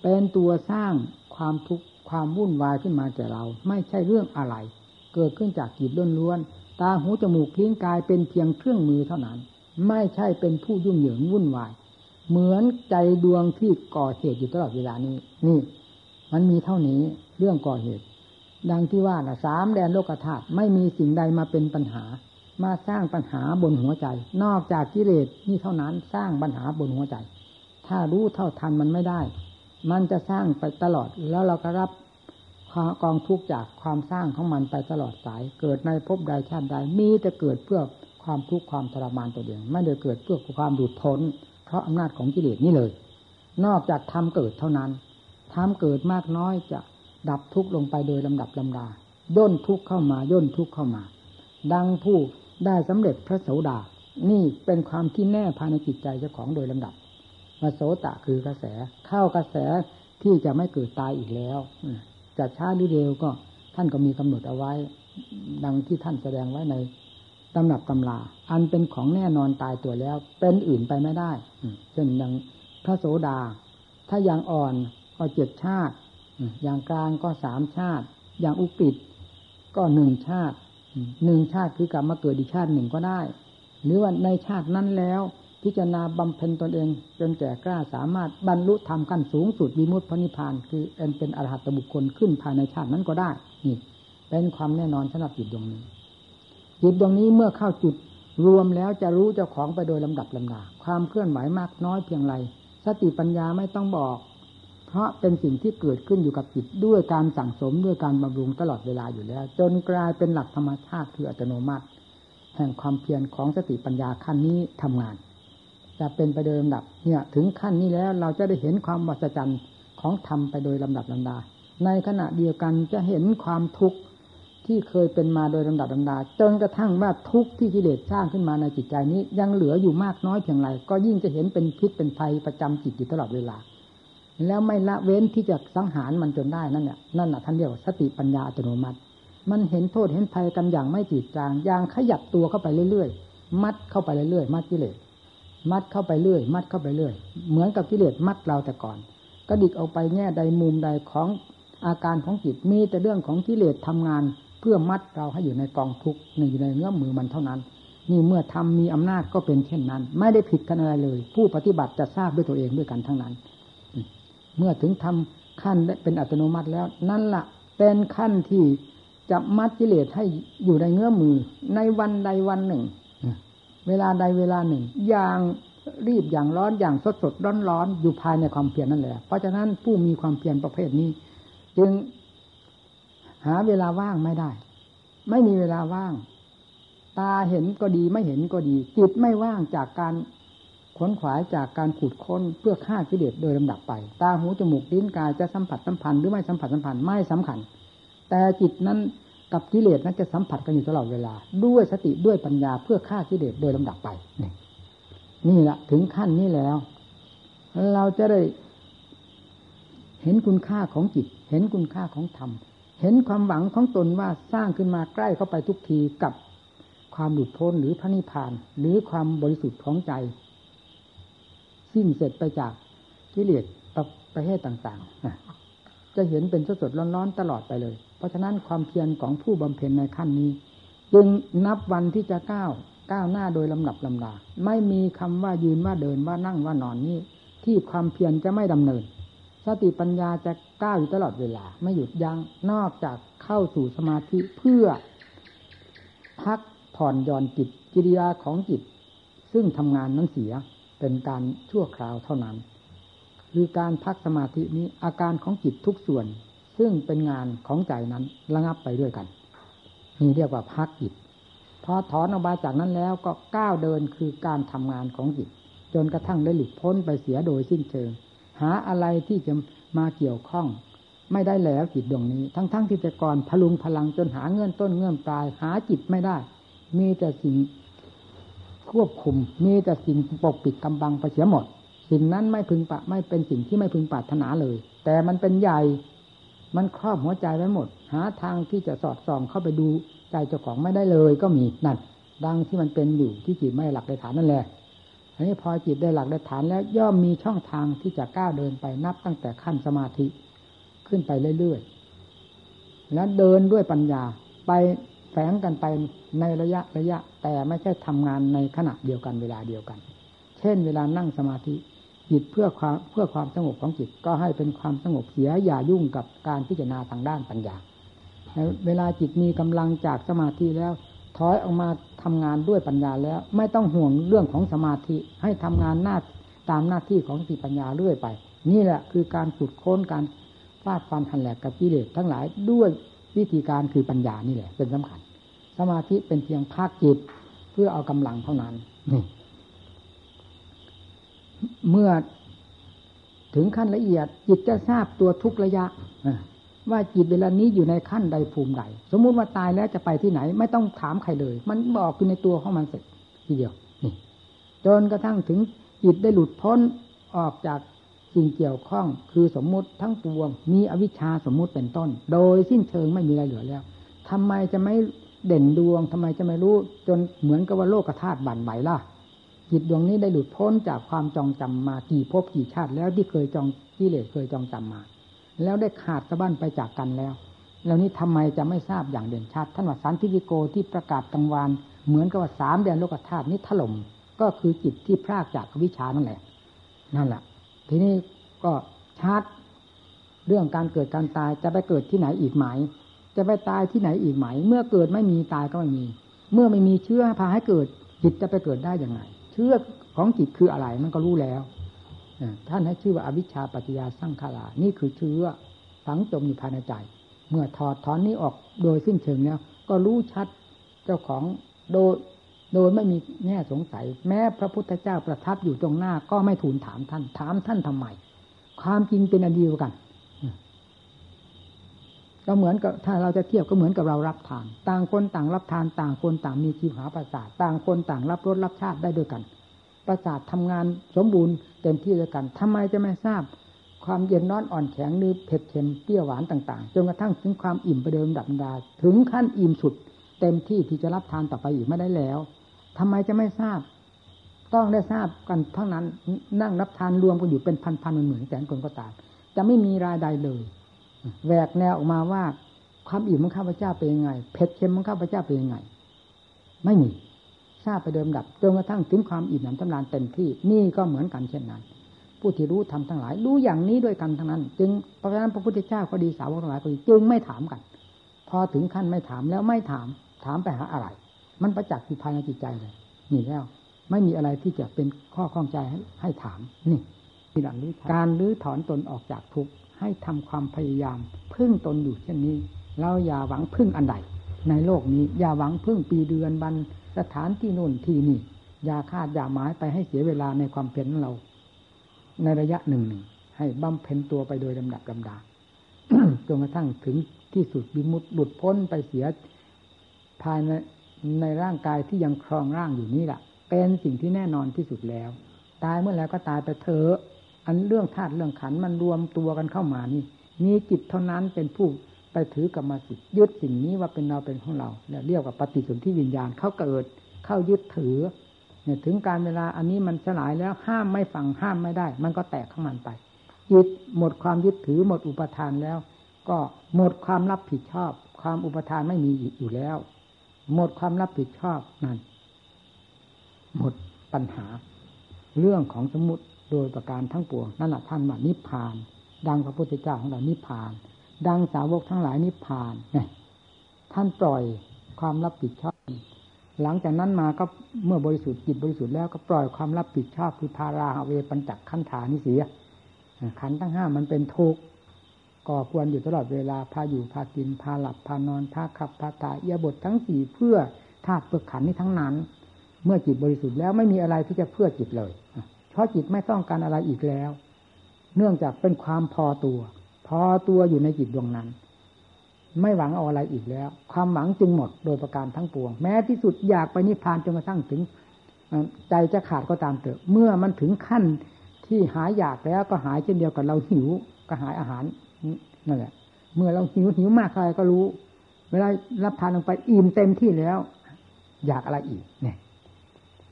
เป็นตัวสร้างความทุกข์ความวุ่นวายขึ้นมาแก่เรา ไม่ใช่เรื่องอะไร เกิดขึ้นจากจิตล้วนๆตาหูจมูกพิ้งกายเป็นเพียงเครื่องมือเท่านั้น ไม่ใช่เป็นผู้ยุ่งเหยิงวุ่นวาย เหมือนใจดวงที่ก่อเหตุอยู่ตลอดเวลานี้ นี่ มันมีเท่านี้เรื่องก่อเหตุ ดังที่ว่านะสามแดนโลกธาตุไม่มีสิ่งใดมาเป็นปัญหา มาสร้างปัญหาบนหัวใจ นอกจากกิเลสนี่เท่านั้นสร้างปัญหาบนหัวใจ ถ้ารู้เท่าทันมันไม่ได้ มันจะสร้างไปตลอดแล้วเราก็รับกองทุกจากความสร้างของมันไปตลอดสาย เกิดในภพใดชาติใดมีแต่เกิดเพื่อความทุกข์ความทรมานตัวเองไม่ได้เกิดเพื่อความดูดพ้น เพราะอำนาจของกิเลสนี่เลย นอกจากทำเกิดเท่านั้นทำเกิดมากน้อยจะ ดับทุกข์ลงไปโดยลำดับลำดาย่นทุกข์เข้ามาย่นทุกข์เข้ามา ดังผู้ได้สำเร็จพระโสดา นี่เป็นความที่แน่ภายในจิตใจเจ้าของโดยลำดับมาโสตะคือกระแสเข้ากระแสที่จะไม่เกิดตายอีกแล้วจะช้าหรือเร็วก็ท่านก็มีกำหนดเอาไว้ ดังที่ท่านแสดงไว้ในตำหนับตำลา อันเป็นของแน่นอนตายตัวแล้ว เป็นอื่นไปไม่ได้เช่นอย่างพระโสดา ถ้าย่างอ่อนก็เจ็ดชาติ อย่างกลางก็สามชาติ อย่างอุปิดก็หนึ่งชาติหนึ่งชาติคือกลับมาเกิดอีกชาติหนึ่งก็ได้ หรือว่าในชาตินั้นแล้ว พิจารณาบำเพ็ญตนเอง จนแก่กล้าสามารถบรรลุธรรมขั้นสูงสุดมีมุตพระนิพพาน คือเอ็นเป็นอรหัตบุคคลขึ้นภายในชาตินั้นก็ได้นี่เป็นความแน่นอนสำหรับจิตดวงนี้จิตดวงนี้เมื่อเข้าจุดรวมแล้วจะรู้เจ้าของไปโดยลำดับลำดาความเคลื่อนไหวมากน้อยเพียงไรสติปัญญาไม่ต้องบอก เพราะเป็นสิ่งที่เกิดขึ้นอยู่กับจิตด้วยการสั่งสมด้วยการบำรุงตลอดเวลาอยู่แล้ว จนกลายเป็นหลักธรรมชาติคืออัตโนมัติ แห่งความเพียรของสติปัญญาขั้นนี้ทำงาน จะเป็นไปโดยลำดับเนี่ยถึงขั้นนี้แล้วเราจะได้เห็นความวัศจรรย์ของธรรมไปโดยลำดับลำดา ในขณะเดียวกันจะเห็นความทุกข์ที่เคยเป็นมาโดยลำดับลำดา จนกระทั่งว่าทุกข์ที่กิเลสสร้างขึ้นมาในจิตใจนี้ยังเหลืออยู่มากน้อยเพียงไรก็ยิ่งจะเห็นเป็นพิษเป็นภัยประจำจิตอยู่ตลอดเวลา แล้วไม่ละเว้นที่จะสังหารมันจนได้นั่นเนี่ยนั่นแหะท่านเรียกว่าสติปัญญาอัตโนมัติ มันเห็นโทษเห็นภัยกันอย่างไม่จืดจางอย่างขยับตัวเข้าไปเรื่อยๆ มัดเข้าไปเรื่อยๆ มัดกิเลสมัดเข้าไปเรื่อย มัดเข้าไปเรื่อย เหมือนกับกิเลสมัดเราแต่ก่อนก็ดิกเอาไปแง่ใดมุมใดของอาการของจิตมีแต่เรื่องของกิเลสทำงาน เพื่อมัดเราให้อยู่ในกองทุกข์อยู่ในเงื้อมือมันเท่านั้น นี่เมื่อทำมีอำนาจก็เป็นเช่นนั้น ไม่ได้ผิดกันอะไรเลย ผู้ปฏิบัติจะทราบด้วยตัวเองด้วยกันทั้งนั้น เมื่อถึงทำขั้นเป็นอัตโนมัติแล้ว นั่นละ่ะ เป็นขั้นที่จะมัดกิเลสให้อยู่ในเงื้อมือ ในวันใดวันหนึ่ง เวลาใดเวลาหนึ่ง อย่างรีบอย่างร้อนอย่างสดสดร้อนร้อนอยู่ภายในความเพียรนั่นแหละ เพราะฉะนั้นผู้มีความเพียรประเภทนี้ จึงหาเวลาว่างไม่ได้ ไม่มีเวลาว่าง ตาเห็นก็ดีไม่เห็นก็ดี จิตไม่ว่างจากการ ขนขวายจากการขุดค้นเพื่อฆ่ากิเลสโดยลำดับไป ตาหูจมูกลิ้นกายจะสัมผัสสัมพันธ์หรือไม่สัมผัสสัมพันธ์ไม่สำคัญ แต่จิตนั้นกับกิเลสนั้นจะสัมผัสกันอยู่ตลอดเวลา ด้วยสติด้วยปัญญาเพื่อฆ่ากิเลสโดยลำดับไป นี่แหละถึงขั้นนี้แล้ว เราจะได้เห็นคุณค่าของจิต เห็นคุณค่าของธรรม เห็นความหวังของตนว่าสร้างขึ้นมาใกล้เข้าไปทุกทีกับความหลุดพ้นหรือพระนิพพาน หรือความบริสุทธิ์ของใจ สิ้นเสร็จไปจากกิเลสประเภทต่างๆ จะเห็นเป็นสดๆร้อนๆตลอดไปเลย เพราะฉะนั้นความเพียรของผู้บำเพ็ญในขั้นนี้ จึงนับวันที่จะก้าวก้าวหน้าโดยลำดับลำดา ไม่มีคำว่ายืนว่าเดินว่านั่งว่านอนนี้ ที่ความเพียรจะไม่ดำเนิน สติปัญญาจะก้าวอยู่ตลอดเวลา ไม่หยุดยัง้งนอกจากเข้าสู่สมาธิเพื่อ พักผ่อนย่อนจิตกิริยาของจิต ซึ่งทำงานนั้นเสีย เป็นการชั่วคราวเท่านั้น คือการพักสมาธินี้อาการของจิตทุกส่วน ซึ่งเป็นงานของใจนั้นระงับไปด้วยกัน นี่เรียกว่าพักจิตพอถอนออกมาจากนั้นแล้วก็ก้าวเดินคือการทำงานของจิต จนกระทั่งได้หลุดพ้นไปเสียโดยสิ้นเชิง หาอะไรที่จะมาเกี่ยวข้อง ไม่ได้แล้วจิตดวงนี้ ทั้งๆทที่แต่ก่อนพลุงพลังจนหาเงื่อนต้นเงื่อนปลาย หาจิตไม่ได้ มีแต่สิ่ง ควบคุมมีแต่สิ่งปกปิดกำบังไปเสียหมด สิ่งนั้นไม่พึงปะไม่เป็นสิ่งที่ไม่พึงปรารถนาเลย แต่มันเป็นใหญ่ มันครอบหัวใจไว้หมด หาทางที่จะสอดส่องเข้าไปดูใจเจ้าของไม่ได้เลยก็มีนั่นดังที่มันเป็นอยู่ที่จิตไม่หลักในฐานนั่นแหละอันนี้พอจิตได้หลักในฐานแล้วย่อมมีช่องทางที่จะก้าวเดินไปนับตั้งแต่ขั้นสมาธิขึ้นไปเรื่อยๆแล้วเดินด้วยปัญญาไป แฝงกันไปในระยะระยะ แต่ไม่ใช่ทำงานในขณะเดียวกันเวลาเดียวกัน เช่น เวลานั่งสมาธิจิตเพื่อความเพื่อความสงบของจิตก็ให้เป็นความสงบเสียอย่ายุ่งกับการพิจารณาทางด้านปัญญาเวลาจิตมีกำลังจากสมาธิแล้วถอยออกมาทำงานด้วยปัญญาแล้ว ไม่ต้องห่วงเรื่องของสมาธิ ให้ทำงานหน้าตามหน้าที่ของสติปัญญาเรื่อยไป นี่แหละคือการขุดค้นการฟาดฟันหันแหลกกับกิเลสทั้งหลายด้วย วิธีการคือปัญญานี่แหละ เป็นสำคัญ สมาธิเป็นเพียงภาคจิตเพื่อเอากำลังเท่านั้นนี่เมื่อถึงขั้นละเอียด จิตจะทราบตัวทุกระยะว่าจิตเวลานี้อยู่ในขั้นใดภูมิใด สมมุติว่าตายแล้วจะไปที่ไหน ไม่ต้องถามใครเลย มันบอกอยู่ในตัวของมันเสร็จทีเดียวนี่จนกระทั่งถึงจิตได้หลุดพ้นออกจาก สิ่งเกี่ยวข้องคือสมมุติทั้งปวง มีอวิชชาสมมุติเป็นต้น โดยสิ้นเชิงไม่มีอะไรเหลือแล้วทำไมจะไม่เด่นดวงทำไมจะไม่รู้จนเหมือนกับว่าโลกธาตุบั่นไหวล่ะจิตดวงนี้ได้หลุดพ้นจากความจองจำมากี่ภพกี่ชาติแล้วที่เคยจองกิเลสเคยจองจำมา แล้วได้ขาดสะบั้นไปจากกันแล้ว แล้วนี้ทำไมจะไม่ทราบอย่างเด่นชัดท่านว่าสันติวิโกที่ประกาศกลางวานเหมือนกับว่าสามแดนโลกธาตุนี้ถล่มก็คือจิตที่พรากจากวิชานั่นแหละ นั่นแหละ ทีนี้ก็ชัดเรื่องการเกิดการตายจะไปเกิดที่ไหนอีกไหม จะไปตายที่ไหนอีกไหม เมื่อเกิดไม่มีตายก็ไม่มี เมื่อไม่มีเชื้อพาให้เกิดจิตจะไปเกิดได้อย่างไงเชื้อของจิตคืออะไรมันก็รู้แล้วท่านให้ชื่อว่าอวิชชาปัจจยาสร้างขารานี่คือเชื้อฝังจมอยู่ภายในใจ เมื่อถอดถอนนี้ออกโดยสิ้นเชิงแล้ว ก็รู้ชัดเจ้าของโดย โดยไม่มีแง่สงสัย แม้พระพุทธเจ้าประทับอยู่ตรงหน้าก็ไม่ทูลถามท่าน ถามท่านทำไม ความจริงเป็นอันเดียวกันก็เหมือนกับถ้าเราจะเทียบก็เหมือนกับเรารับทาน ต่างคนต่างรับทาน ต่างคนต่างมีชีวหาประสาท ต่างคนต่างรับรสรับชาติได้ด้วยกัน ประสาททำงานสมบูรณ์เต็มที่ด้วยกันทำไมจะไม่ทราบ ความเย็นน้อนอ่อนแข็งหรือเผ็ดเค็มเปรี้ยวหวานต่างๆจนกระทั่งถึงความอิ่มไปเดิมดับดา ถึงขั้นอิ่มสุด เต็มที่ที่จะรับทานต่อไปอีกไม่ได้แล้ว ทำไมจะไม่ทราบ ต้องได้ทราบกันทั้งนั้น นั่งรับทานรวมกันอยู่เป็นพันๆหมื่นแสนคนก็ตามจะไม่มีรายใดเลยแหวกแนวออกมาว่าความอิ่มของข้าพเจ้าเป็นยังไงเผ็ดเค็มของข้าพเจ้าเป็นยังไง ไม่มีทราบไปเดิมดับจนกระทั่งถึงความอิ่มหนำตำนานเต็มที่นี่ก็เหมือนกันเช่นนั้น ผู้ที่รู้ทำทั้งหลาย รู้อย่างนี้ด้วยกันทั้งนั้น จึงเพราะฉะนั้นพระพุทธเจ้าก็ดีสาวกทั้งหลายก็ดีจึงไม่ถามกัน พอถึงขั้นไม่ถามแล้วไม่ถาม ถามไปหาอะไร มันประจักษ์อยู่ภายในจิตใจเลยนี่แล้ว ไม่มีอะไรที่จะเป็นข้อข้องใจให้ให้ถามนี่ที่หลังนี้การรื้อถอนตนออกจากทุกข์ให้ทำความพยายาม พึ่งตนอยู่เช่นนี้เราอย่าหวังพึ่งอันใดในโลกนี้ อย่าหวังพึ่งปีเดือนบันสถานที่นู่นที่นี่ อย่าคาดอย่าหมายไปให้เสียเวลาในความเพียรของเรา ในระยะหนึ่งหนึ่งให้บำเพ็ญตัวไปโดยลำดับลำดาจนกระทั่งถึงที่สุดบิมุดหลุดพ้นไปเสียภายใน ในร่างกายที่ยังครองร่างอยู่นี่แหละเป็นสิ่งที่แน่นอนที่สุดแล้ว ตายเมื่อแล้วก็ตายไปเถอะอันเรื่องธาตุเรื่องขันมันรวมตัวกันเข้ามานี่ มีจิตเท่านั้นเป็นผู้ไปถือกรรมสิทธิ์ยึดสิ่งนี้ว่าเป็นเราเป็นของเราเรียกว่าปฏิสนธิวิญญาณเขาเกิด เข้ายึดถือเนี่ยถึงการเวลาอันนี้มันสลายแล้วห้ามไม่ฟังห้ามไม่ได้ มันก็แตกข้างมันไปยึดหมดความยึดถือหมดอุปทานแล้ว ก็หมดความรับผิดชอบ ความอุปทานไม่มีอยู่แล้ว หมดความรับผิดชอบนั่น หมดปัญหา เรื่องของสมุติโดยประการทั้งปวงนั่นแหละท่านว่านิพพาน ดังพระพุทธเจ้าของเรานิพพาน ดังสาวกทั้งหลายนิพพานเนี่ยท่านปล่อยความรับผิดชอบ หลังจากนั้นมาก็เมื่อบริสุทธิ์จิตบริสุทธิ์แล้วก็ปล่อยความรับผิดชอบคือพาราเวปัญจักขันธานิเสียขันทั้งห้ามันเป็นทุกข์ ก่อควรอยู่ตลอดเวลาพาอยู่พากินพาหลับพานอนพาขับพาตายยาบททั้งสี่เพื่อธาตุเพื่อขันนี้ทั้งนั้น เมื่อจิตบริสุทธิ์แล้วไม่มีอะไรที่จะเพื่อจิตเลย เพราะจิตไม่ต้องการอะไรอีกแล้ว เนื่องจากเป็นความพอตัว พอตัวอยู่ในจิตดวงนั้น ไม่หวังเอาอะไรอีกแล้ว ความหวังจึงหมดโดยประการทั้งปวง แม้ที่สุดอยากไปนิพพานจนกระทั่งถึงใจจะขาดก็ตามเถอะ เมื่อมันถึงขั้นที่หายอยากแล้วก็หายเช่นเดียวกับเราหิวก็หายอาหาร นั่นแหละ เมื่อเราหิวหิวมากใครก็รู้ เวลารับทานลงไปอิ่มเต็มที่แล้ว อยากอะไรอีกเนี่ย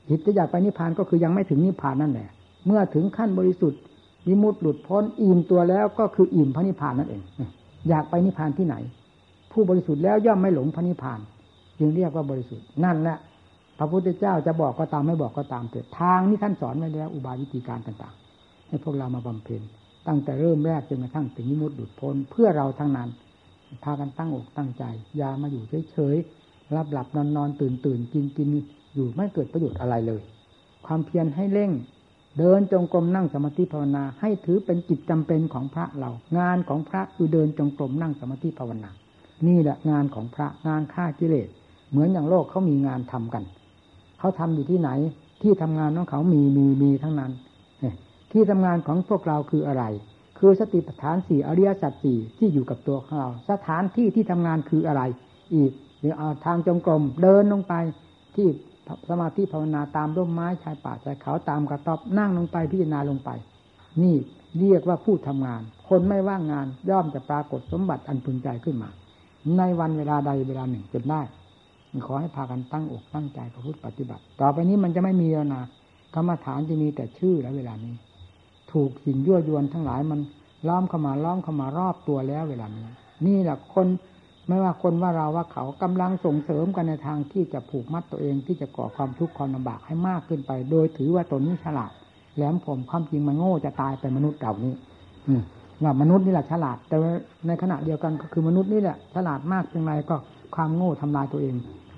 จิตจะอยากไปนิพพานก็คือยังไม่ถึงนิพพานนั่นแหละ เมื่อถึงขั้นบริสุทธิ์วิมุตต์หลุดพ้นอิ่มตัวแล้วก็คืออิ่มพระนิพพานนั่นเอง อยากไปนิพพานที่ไหน ผู้บริสุทธิ์แล้วย่อมไม่หลงพระนิพพานจึงเรียกว่าบริสุทธิ์นั่นแหละพระพุทธเจ้าจะบอกก็ตามไม่บอกก็ตามเถิดทางนี้ท่านสอนไว้แล้ว อุบายวิธีการต่าง ๆ ให้พวกเรามาบำเพ็ญ ตั้งแต่เริ่มแรกจนกระทั่งถึงวิมุตต์หลุดพ้นเพื่อเราทั้งนั้น พากันตั้งอกตั้งใจยามาอยู่เฉยๆรับหลับนอนนอนตื่นตื่นกินกินอยู่ไม่เกิดประโยชน์อะไรเลย ความเพียรให้เร่ง เดินจงกรมนั่งสมาธิภาวนา ให้ถือเป็นกิจจำเป็นของพระเรา งานของพระคือเดินจงกรมนั่งสมาธิภาวนา นี่แหละงานของพระงานฆ่ากิเลส เหมือนอย่างโลกเขามีงานทำกัน เขาทำอยู่ที่ไหนที่ทำงานของเขามีมีมีทั้งนั้น ที่ทำงานของพวกเราคืออะไร คือสติปัฏฐานสี่อริยสัจสี่ที่อยู่กับตัวของเรา สถานที่ที่ทำงานคืออะไร อีกหรือเอาทางจงกรมเดินลงไปที่สมาธิภาวนาตามร่มไม้ชายป่าชายเขาตามกระต๊อบนั่งลงไปพิจารณาลงไป นี่เรียกว่าผู้ทำงาน คนไม่ว่างงานย่อมจะปรากฏสมบัติอันพึงใจขึ้นมา ในวันเวลาใดเวลาหนึ่งจนได้ขอให้พากันตั้งอกตั้งใจประพฤติปฏิบัติ ต่อไปนี้มันจะไม่มีแล้วนะกรรมฐานจะมีแต่ชื่อแล้วเวลานี้ ถูกสิ่งยั่วยวนทั้งหลายมันล้อมเข้ามาล้อมเข้ามารอบตัวแล้วเวลานี้นี่แหละคนไม่ว่าคนว่าเราว่าเขากำลังส่งเสริมกันในทางที่จะผูกมัดตัวเองที่จะก่อความทุกข์ความลำบากให้มากขึ้นไป โดยถือว่าตนนี้ฉลาดแหลมผมความจริงมันโง่จะตายเป็นมนุษย์เหล่านี้ อืว่ามนุษย์นี่แหละฉลาด แต่ในขณะเดียวกันก็คือมนุษย์นี่แหละฉลาดมากเพียงไรก็ความโง่ทำลายตัวเอง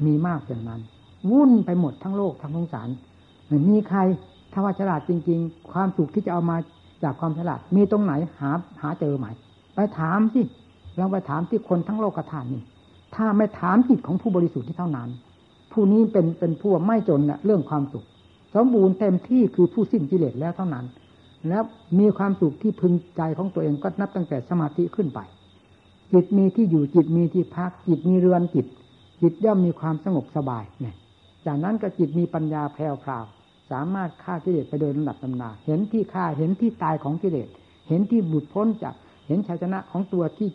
มีมากอย่างนั้น วุ่นไปหมดทั้งโลกทั้งสงสารมีใคร ถ้าว่าฉลาดจริง ๆ ความสุขที่จะเอามาจากความฉลาด มีตรงไหนหาหาเจอไหมไปถามสิลองไปถามที่คนทั้งโลกกระทานนี่ถ้าไม่ถามจิตของผู้บริสุทธิ์ที่เท่านั้น ผู้นี้เป็นเป็นผู้ไม่จนนะเรื่องความสุข สมบูรณ์เต็มที่คือผู้สิ้นกิเลสแล้วเท่านั้น แล้วมีความสุขที่พึงใจของตัวเองก็นับตั้งแต่สมาธิขึ้นไป จิตมีที่อยู่จิตมีที่พัก จิตมีเรือนจิต จิตย่อมมีความสงบสบายเนี่ยจากนั้นก็จิตมีปัญญาแผ่วพราว สามารถฆ่ากิเลสไปโดยลำดับตำนา เห็นที่ฆ่าเห็นที่ตายของกิเลส เห็นที่บุดพ้นจากเห็นชัยชนะของตัวที่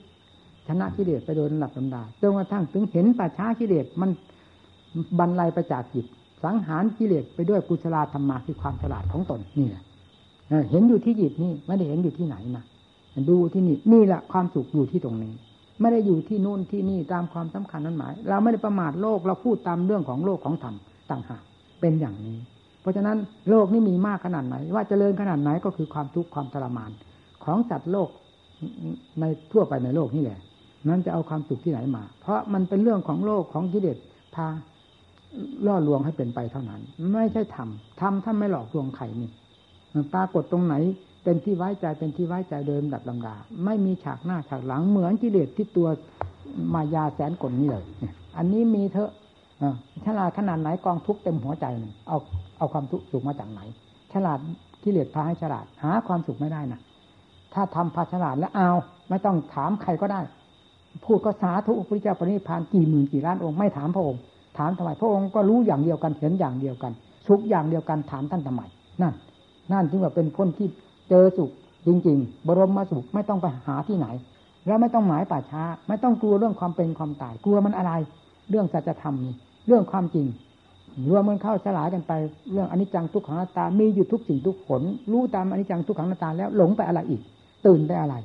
ชนะกิเลสไปโดยลำดับตำนาจนกระทั่งถึงเห็นปัจฉากิเลสมันบรรลัยไปจากจิต สังหารกิเลสไปด้วยกุศลธรรมะคือความฉลาดของตนนี่แหละเห็นอยู่ที่จิตนี่ไม่ได้เห็นอยู่ที่ไหนนะดูที่นี่นี่แหละความสุขอยู่ที่ตรงนี้ ไม่ได้อยู่ที่นู่นที่นี่ตามความสำคัญนั้นหมาย เราไม่ได้ประมาทโลกเราพูดตามเรื่องของโลกของธรรมต่างหากเป็นอย่างนี้ ราะฉะนั้นโลกนี้มีมากขนาดไหน ว่าจเจริญขนาดไหนก็คือความทุกข์ความทรมาน ของจัดโลกในทั่วไปในโลกนี่แหละ นั้นจะเอาความสุขที่ไหนมา เพราะมันเป็นเรื่องของโลกของกิเลสพาล่อลวงให้เป็นไปเท่านั้น ไม่ใช่ทำทำถ้าไม่หลอกลวงใครนี่ปรากฏตรงไหนเป็นที่ไว้ใจเป็นที่ไว้ใจเดิมดับลำดา ไม่มีฉากหน้าฉากหลังเหมือนกิเลสที่ตัวมายาแสนกลนี่เลยอันนี้มีเถอะฉลาดขนาดไหนกองทุกเต็มหัวใจนึ่เอา เอาความทุกข์สุขมาจากไหน ฉลาดกิเลสพาให้ฉลาด หาความสุขไม่ได้นะถ้าทำพาฉลาดแล้วเอาไม่ต้องถามใครก็ได้ พูดก็สาธุพระเจ้าปณิพานกี่หมื่นกี่ล้านองค์ไม่ถามพระองค์ ถามทำไมพระองค์ก็รู้อย่างเดียวกันเห็นอย่างเดียวกัน สุขอย่างเดียวกันถามท่านทำไมนั่น นั่นจึงว่าเป็นพ้นที่เจอสุขจริง ๆ บรมมาสุขไม่ต้องไปหาที่ไหน แล้วไม่ต้องหมายป่าช้า ไม่ต้องกลัวเรื่องความเป็นความตายกลัวมันอะไร เรื่องสัจธรรมนี่เรื่องความจริง รวมมันเข้าสลายกันไป เรื่องอนิจจังทุกขังนาตา มีอยู่ทุกสิ่งทุกผล รู้ตามอนิจจังทุกขังนาตาแล้วหลงไปอะไรอีก ตื่นไปอะไร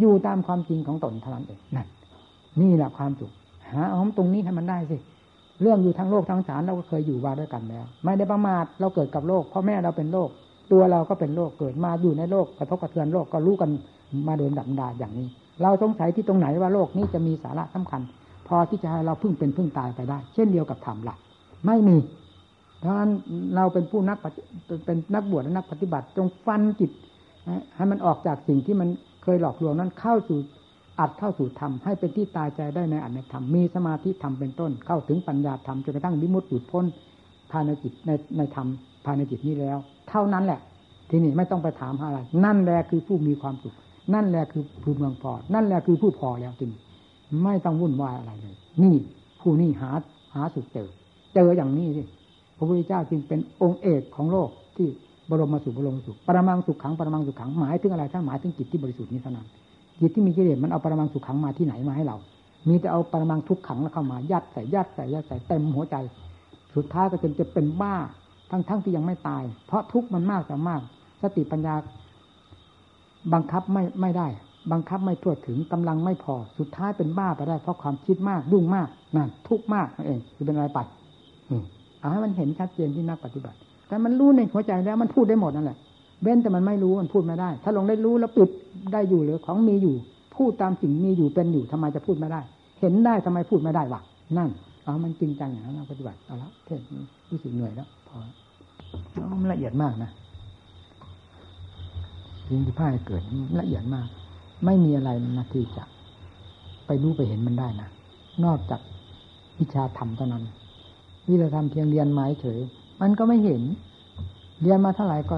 อยู่ตามความจริงของตนเท่านั้นเองนั่นนี่แหละความสุขหาเอาตรงนี้ให้มันได้สิเรื่องอยู่ทั้งโลกทั้งสารเราก็เคยอยู่มาด้วยกันแล้ว ไม่ได้ประมาทเราเกิดกับโลกพ่อแม่เราเป็นโลก ตัวเราก็เป็นโรคเกิดมาอยู่ในโลกกระทบกระเทือนโลกก็รู้กันมาโดยดับดาอย่างนี้ เราสงสัยที่ตรงไหนว่าโลกนี้จะมีสาระสำคัญ พอที่จะให้เราพึ่งเป็นพึ่งตายไปได้ เช่นเดียวกับธรรมหลัก ไม่มี เพราะฉะนั้นเราเป็นผู้นักเป็นนักบวชและนักปฏิบัติ จงฟันจิตให้มันออกจากสิ่งที่มันเคยหลอกลวงนั้นเข้าสู่อัดเข้าสู่ธรรมให้เป็นที่ตายใจได้ในอัตในธรรมมีสมาธิธรรมเป็นต้น เข้าถึงปัญญาธรรมจนกระทั่งวิมุตติหลุดพ้นภายในจิตในในธรรมภายในจิตนี้แล้ว เท่านั้นแหละ ทีนี้ไม่ต้องไปถามอะไร นั่นแหละคือผู้มีความสุข นั่นแหละคือผู้เมืองพอนั่นแหละคือผู้พอแล้วจริงไม่ต้องวุ่นวายอะไรเลย นี่ผู้นี้หาหาสุขเจอ เจออย่างนี้สิพระพุทธเจ้าจึงเป็นองค์เอกของโลกที่บรมสุขบรมสุขปรมังสุขขังปรมังสุขขังหมายถึงอะไรท่านหมายถึงจิตที่บริสุทธิ์นี้เท่านั้นจิตที่มีกิเลสมันเอาปรมังสุขขังมาที่ไหนมาให้เรา มีแต่เอาปรมังทุกขังแล้วเข้ามายัดใส่ยัดใส่ยัดใส่เต็มหัวใจ สุดท้ายก็จนจะเป็นบ้าทั้งๆทที่ยังไม่ตาย เพราะทุกข์มันมากแต่มาก สติปัญญา บังคับไม่ไม่ได้ บังคับไม่ทั่วถึงกำลังไม่พอ สุดท้ายเป็นบ้าไปได้เพราะความคิดมากยุ่งมากนั่นทุกข์มากนั่นเองคือเป็นอะไรไป เอาให้มันเห็นชัดเจนที่นักปฏิบัติ แต่มันรู้ในหัวใจแล้วมันพูดได้หมดนั่นแหละเว้นแต่มันไม่รู้มันพูดไม่ได้ ถ้าลงได้รู้แล้วปิดได้อยู่หรือของมีอยู่ พูดตามสิ่งมีอยู่เป็นอยู่ทำไมจะพูดไม่ได้ เห็นได้ทำไมพูดไม่ได้วะนั่นเอามันจริงจังอย่างนั้นเราปฏิบัติเอาละเทศรู้สึกเหนื่อยแล้วพอมันละเอียดมากนะสิ่งที่พ่ายเกิดละเอียดมาก ไม่มีอะไรนะที่จะไปรู้ไปเห็นมันได้นะนอกจากวิชาธรรมเท่านั้น วิชาธรรมเพียงเรียนไม้เฉย มันก็ไม่เห็น เรียนมาเท่าไหร่ก็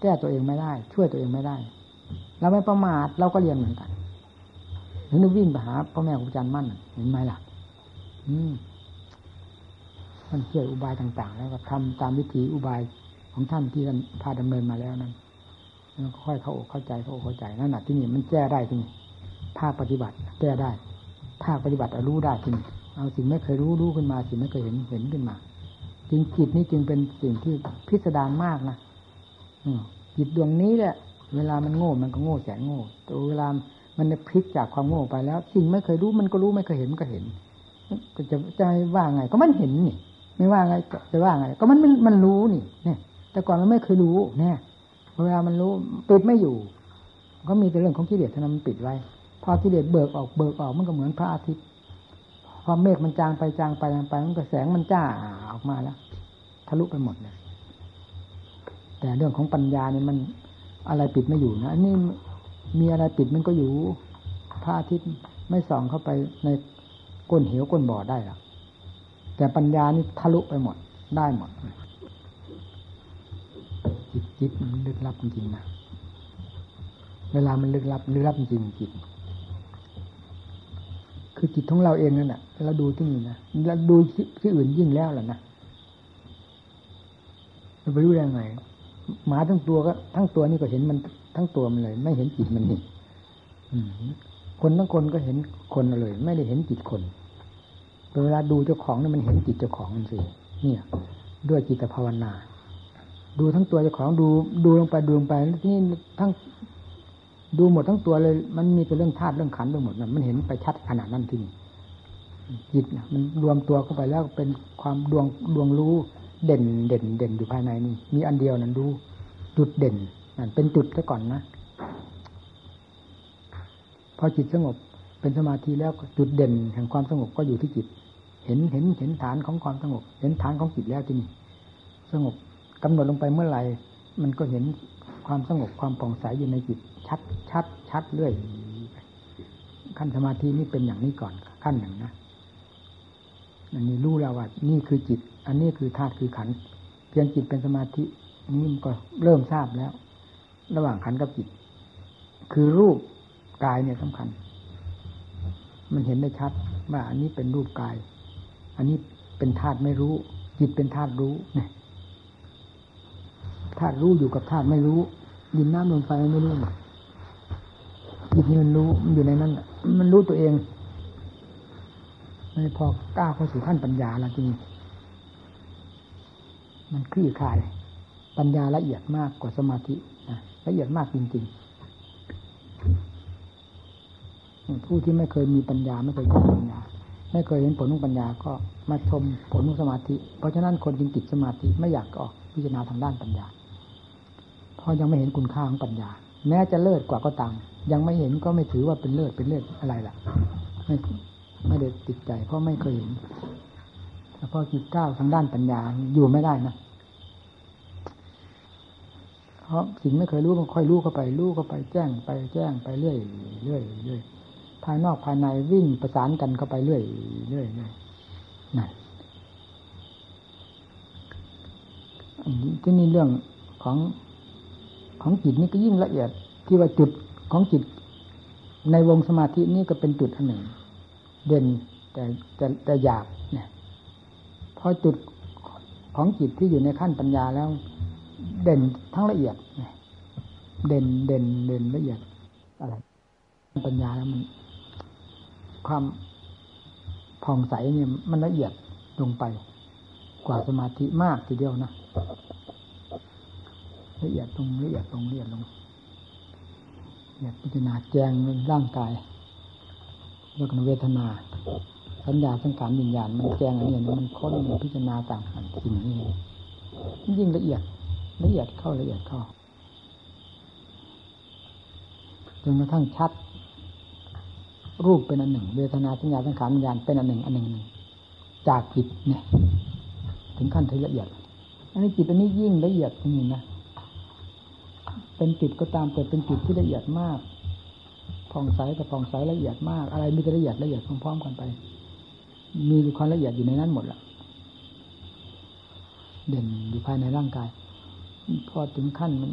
แก้ตัวเองไม่ได้ ช่วยตัวเองไม่ได้ เราไม่ประมาทเราก็เรียนเหมือนกันหรือนึกวิ่งไปหาพ่อแม่ครูอาจารย์มั่นเห็นไหมล่ะ อืมมันเชื่ออุบายต่าง ๆ แล้วก็ทำตามวิธีอุบายของท่านที่ท่านพาดำเนินมาแล้วนั้นแล้วค่อยเข้าอกเข้าใจเข้าอกเข้าใจนั่นแหะที่นี่มันแก้ได้ที่นี่ภาคปฏิบัติ แก้ได้ ภาคปฏิบัติรู้ได้ที่นี่ เอาสิ่งไม่เคยรู้รู้ขึ้นมา สิ่งไม่เคยเห็นเห็นขึ้นมาจริงจิตนี้จึงเป็นสิ่งที่พิสดารมากนะจิตดวงนี้แหละ เวลามันโง่มันก็โง่แสนโง่ตัวเวลามันพลิกจากความโง่ไปแล้ว สิ่งไม่เคยรู้มันก็รู้ไม่เคยเห็นมันก็เห็นก็จะจะว่าไง ก็มันเห็นนี่ ไม่ว่าไงจะว่าไง ก็มันมันรู้นี่เนี่ย แต่ก่อนมันไม่เคยรู้เนี่ยเวลามันรู้ปิดไม่อยู่ ก็มีแต่เรื่องของกิเลสเท่านั้นมันปิดไว้ พอกิเลสเบิกออกเบิกออกมันก็เหมือนพระอาทิตย์ พอเมฆมันจางไปจางไปจางไปมันก็แสงมันจ้าออกมาแล้วทะลุไปหมดเลยแต่เรื่องของปัญญาเนี่ยมันอะไรปิดไม่อยู่นะอันนี้มีอะไรปิดมันก็อยู่พระอาทิตย์ไม่ส่องเข้าไปในก้นเหวก้นบ่อได้หรอกแต่ปัญญานี่ทะลุไปหมดได้หมดจิตจิตมันลึกลับจริงๆนะเวลามันลึกลับลึกลับจริงจิต คือจิตของเราเองนั่นแหละเราดูที่นี่นะเราดูที่อื่นยิ่งแล้วแหละนะเราไปรู้ได้ไงหมาทั้งตัวก็ทั้งตัวนี่ก็เห็นมันทั้งตัวมันเลย ไม่เห็นจิตมันนี่คนทั้งคนก็เห็นคนเลย ไม่ได้เห็นจิตคนเวลาดูเจ้าของนี่มันเห็นจิตเจ้าของมันสิเนี่ย ด้วยจิตภาวนา ดูทั้งตัวเจ้าของดูดูลงไปดูลงไปที่นี่ทั้ง ดูหมดทั้งตัวเลย มันมีแต่เรื่องธาตุเรื่องขันไปหมดนะมันเห็นไปชัดขนาดนั้นที่นี่จิตมันรวมตัวเข้าไปแล้วเป็นความดวงดวงรู้เด่นเด่นเด่นอยู่ภายในนี่มีอันเดียวนั้นดูจุดเด่นนั่นเป็นจุดซะก่อนนะพอจิตสงบเป็นสมาธิแล้วจุดเด่นแห่งความสงบก็อยู่ที่จิต เห็นเห็นเห็นฐานของความสงบ เห็นฐานของจิตแล้วที่นี่สงบกำหนดลงไปเมื่อไหร่มันก็เห็น ความสงบความผ่องใสอยู่ในจิตชัดชัดชัดเรื่อยขั้นสมาธินี่เป็นอย่างนี้ก่อนขั้นหนึ่งนะอันนี้รู้แล้วว่า นี่คือจิต อันนี้คือธาตุคือขันเพียงจิตเป็นสมาธินี่ก็เริ่มทราบแล้ว ระหว่างขันกับจิต คือรูปกายเนี่ยสำคัญ มันเห็นได้ชัดว่าอันนี้เป็นรูปกาย อันนี้เป็นธาตุไม่รู้ จิตเป็นธาตุรู้เนี่ย ธาตุรู้อยู่กับธาตุไม่รู้ดินน้ำลมไฟไม่รู้จิตนี่มันรู้มันอยู่ในนั้นมันรู้ตัวเองไม่พอก้าวเข้าสู่ขั้นปัญญาแล้วจริงมันคลี่คลาย ปัญญาละเอียดมากกว่าสมาธินะละเอียดมากจริงๆผู้ที่ไม่เคยมีปัญญาไม่เคยเห็นปัญญา ไม่เคยเห็นผลของปัญญาก็มาชมผลของสมาธิ เพราะฉะนั้นคนจึงติดสมาธิไม่อยากออกพิจารณาทางด้านปัญญา เพราะยังไม่เห็นคุณค่าของปัญญา แม้จะเลิศกว่าก็ตาม ยังไม่เห็นก็ไม่ถือว่าเป็นเลิศเป็นเลิศอะไรล่ะ ไม่ไม่ได้ติดใจ เพราะไม่เคยเห็นแต่พอจิตก้าวทางด้านปัญญาอยู่ไม่ได้นะเพราะสิ่งไม่เคยรู้มันค่อยรู้เข้าไปรู้เข้าไปแจ้งไปแจ้งไปเรื่อยเรื่อยเรื่อยภายนอกภายในวิ่งประสานกันเข้าไปเรื่อยเรื่อยเรื่อยนั่นที่นี่เรื่องของ ของจิตนี่ก็ยิ่งละเอียด ที่ว่าจุดของจิต ในวงสมาธินี่ก็เป็นจุดอันหนึ่ง เด่นแต่แต่แต่หยาบเนี่ยพอจุดของจิตที่อยู่ในขั้นปัญญาแล้ว เด่นทั้งละเอียดเด่นเด่นเด่นละเอียดอะไรปัญญาแล้วมัน ความผ่องใสเนี่ยมันละเอียดลงไป กว่าสมาธิมากทีเดียวนะ ละเอียดลงละเอียดลงละเอียดลงละเอียดพิจารณาแจงร่างกายเรื่องเวทนาสัญญาสังขารวิญญาณมันแจงอันนี้มันค้นมันพิจารณาต่างกันสิ่งนี้ยิ่งละเอียดละเอียดเข้าละเอียดเข้าจนกระทั่งชัด รูปเป็นอันหนึ่ง เวทนาสัญญาสังขารวิญญาณเป็นอันหนึ่งอันหนึ่งหนึ่งจากจิตเนี่ย ถึงขั้นที่ละเอียด อันนี้จิตอันนี้ยิ่งละเอียดนี่นะ เป็นจิตก็ตามแต่เป็นจิตที่ละเอียดมากผ่องใสกับผ่องใสละเอียดมาก อะไรมีแต่ละเอียดละเอียดพร้อมๆกันไป มีความละเอียดอยู่ในนั้นหมดละเด่นอยู่ภายในร่างกาย พอถึงขั้นมัน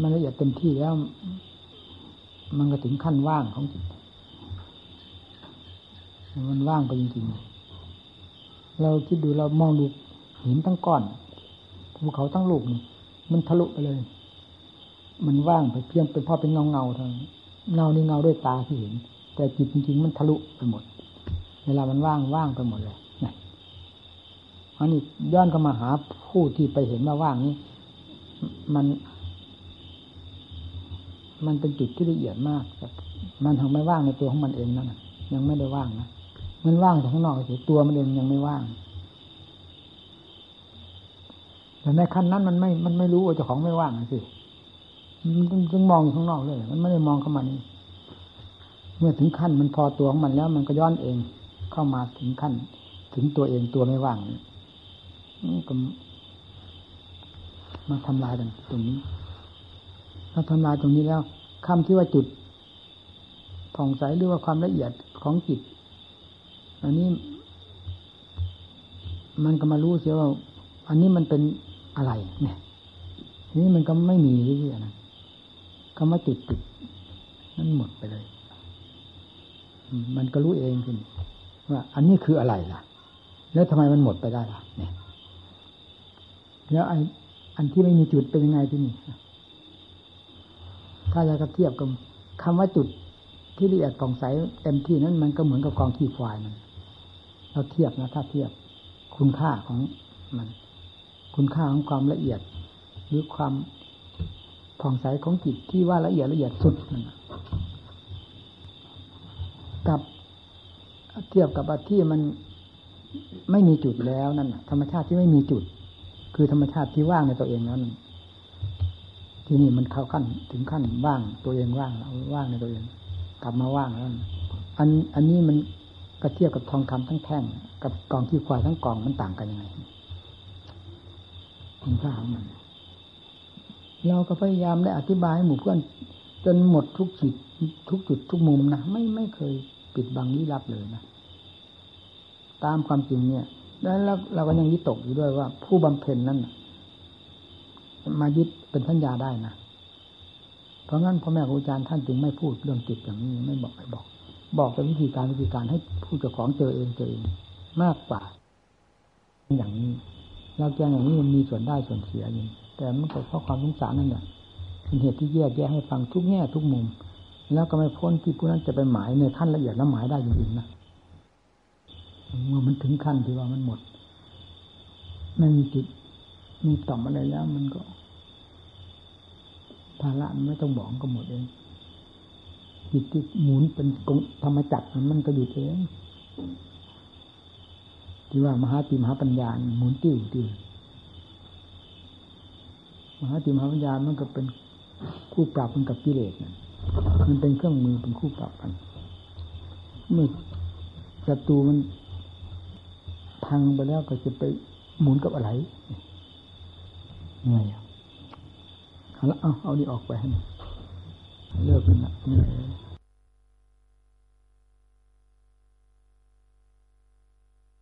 มันละเอียดเต็มที่แล้ว มันก็ถึงขั้นว่างของจิต มันว่างไปจริงๆ เราคิดดูเรามองดูหินทั้งก้อน ภูเขาทั้งลูกนี่มันทะลุไปเลย มันว่างไปเพียงเป็นพ่อเป็นเงาเงาเท่านั้นเงานี่เงาด้วยตาที่เห็น แต่จิตจริงๆ มันทะลุไปหมด เวลามันว่างว่างไปหมดเลยนะอันนี้ย้อนเข้ามาหาผู้ที่ไปเห็นว่าว่างนี้มัน มันเป็นจุดที่ละเอียดมากมันทำไม่ว่างในตัวของมันเองนั่นยังไม่ได้ว่างนะมันว่างจากข้างนอกเฉยตัวมันเองยังไม่ว่าง แต่ในขั้นนั้นมันไม่ มันไม่รู้ว่าเจ้าของไม่ว่างสิ มันจึงมองอยู่ข้างนอกเลย มันไม่ได้มองเข้ามานี่เมื่อถึงขั้นมันพอตัวของมันแล้ว มันก็ย้อนเองเข้ามาถึงขั้น ถึงตัวเองตัวไม่ว่างนี่ก็มาทำลายตรงนี้ถ้าทำลายตรงนี้แล้วคำที่ว่าจุดผ่องใสหรือว่าความละเอียดของจิตอันนี้ มันก็มารู้เสียว่า อันนี้มันเป็น อะไรเนี่ย นี้มันก็ไม่มีที่นะคำว่าจุดจุดนั่นหมดไปเลย มันก็รู้เองขึ้นว่า อันนี้คืออะไรล่ะ แล้วทำไมมันหมดไปได้ล่ะ เนี่ย แล้วไอ้อันที่ไม่มีจุดเป็นยังไงที่นี่ถ้าจะเทียบกับคำว่าจุดที่ละเอียดผ่องใสเต็มที่นั้นมันก็เหมือนกับกองขี้ควายมันเราเทียบนะถ้าเทียบคุณค่าของมัน คุณค่าของความละเอียด หรือความผ่องใสของจิตที่ว่าละเอียดละเอียดสุดนั่นกับเทียบกับที่มันไม่มีจุดแล้วนั่นธรรมชาติที่ไม่มีจุด คือธรรมชาติที่ว่างในตัวเองนั้น ที่นี่มันเข้าขั้นถึงขั้นว่างตัวเองว่างแล้วว่างในตัวเอง กลับมาว่างแล้วอันอันนี้มันก็เทียบกับทองคำทั้งแท่ง กับกองขี้ควายทั้งกองมันต่างกันยังไง คุณค่าของมันเราก็พยายามได้อธิบายให้หมู่เพื่อนจนหมดทุกจิตทุกจุดทุกมุมนะไม่ไม่เคยปิดบังลี้ลับเลยนะตามความจริงเนี่ย แล้วเราก็ยังยึดตกอยู่ด้วยว่า ผู้บำเพ็ญนั้นมายึดเป็นสัญญาได้นะเพราะงั้นพ่อแม่ครูอาจารย์ท่านจึงไม่พูดเรื่องจิตอย่างนี้ไม่บอกไม่บอก บอกเป็นวิธีการวิธีการให้ผู้เจ้าของเจอเองเจอเองมากกว่า อย่างนี้ เราแจ้งอย่างนี้มันมีส่วนได้ส่วนเสียอยู่แต่มันก็เพราะความสงสารนั่นแหละเป็นเหตุที่แยกแยะให้ฟังทุกแง่ทุกมุม แล้วก็ไม่พ้นที่ผู้นั้นจะไปหมายในขั้นละเอียดแล้วหมายได้จริงๆนะเมื่อมันถึงขั้นที่ว่ามันหมด ไม่มีจิตมีต่อมอะไรแล้วมันก็ภาระมันไม่ต้องบอกก็หมดเองจิตที่หมุนเป็นกงธรรมจักรมันก็อยู่เอง ที่ว่ามหาติมหาปัญญาหมุนติ้วติ้วมหาติมหาปัญญามันก็เป็นคู่ปรับมันกับกิเลสมันเป็นเครื่องมือเป็นคู่ปรับกัน เมื่อศัตรูมันพังไปแล้วก็จะไปหมุนกับอะไรเหนื่อยเอาละเอาเอาดีออกไปให้เลิกกันละเหนื่อย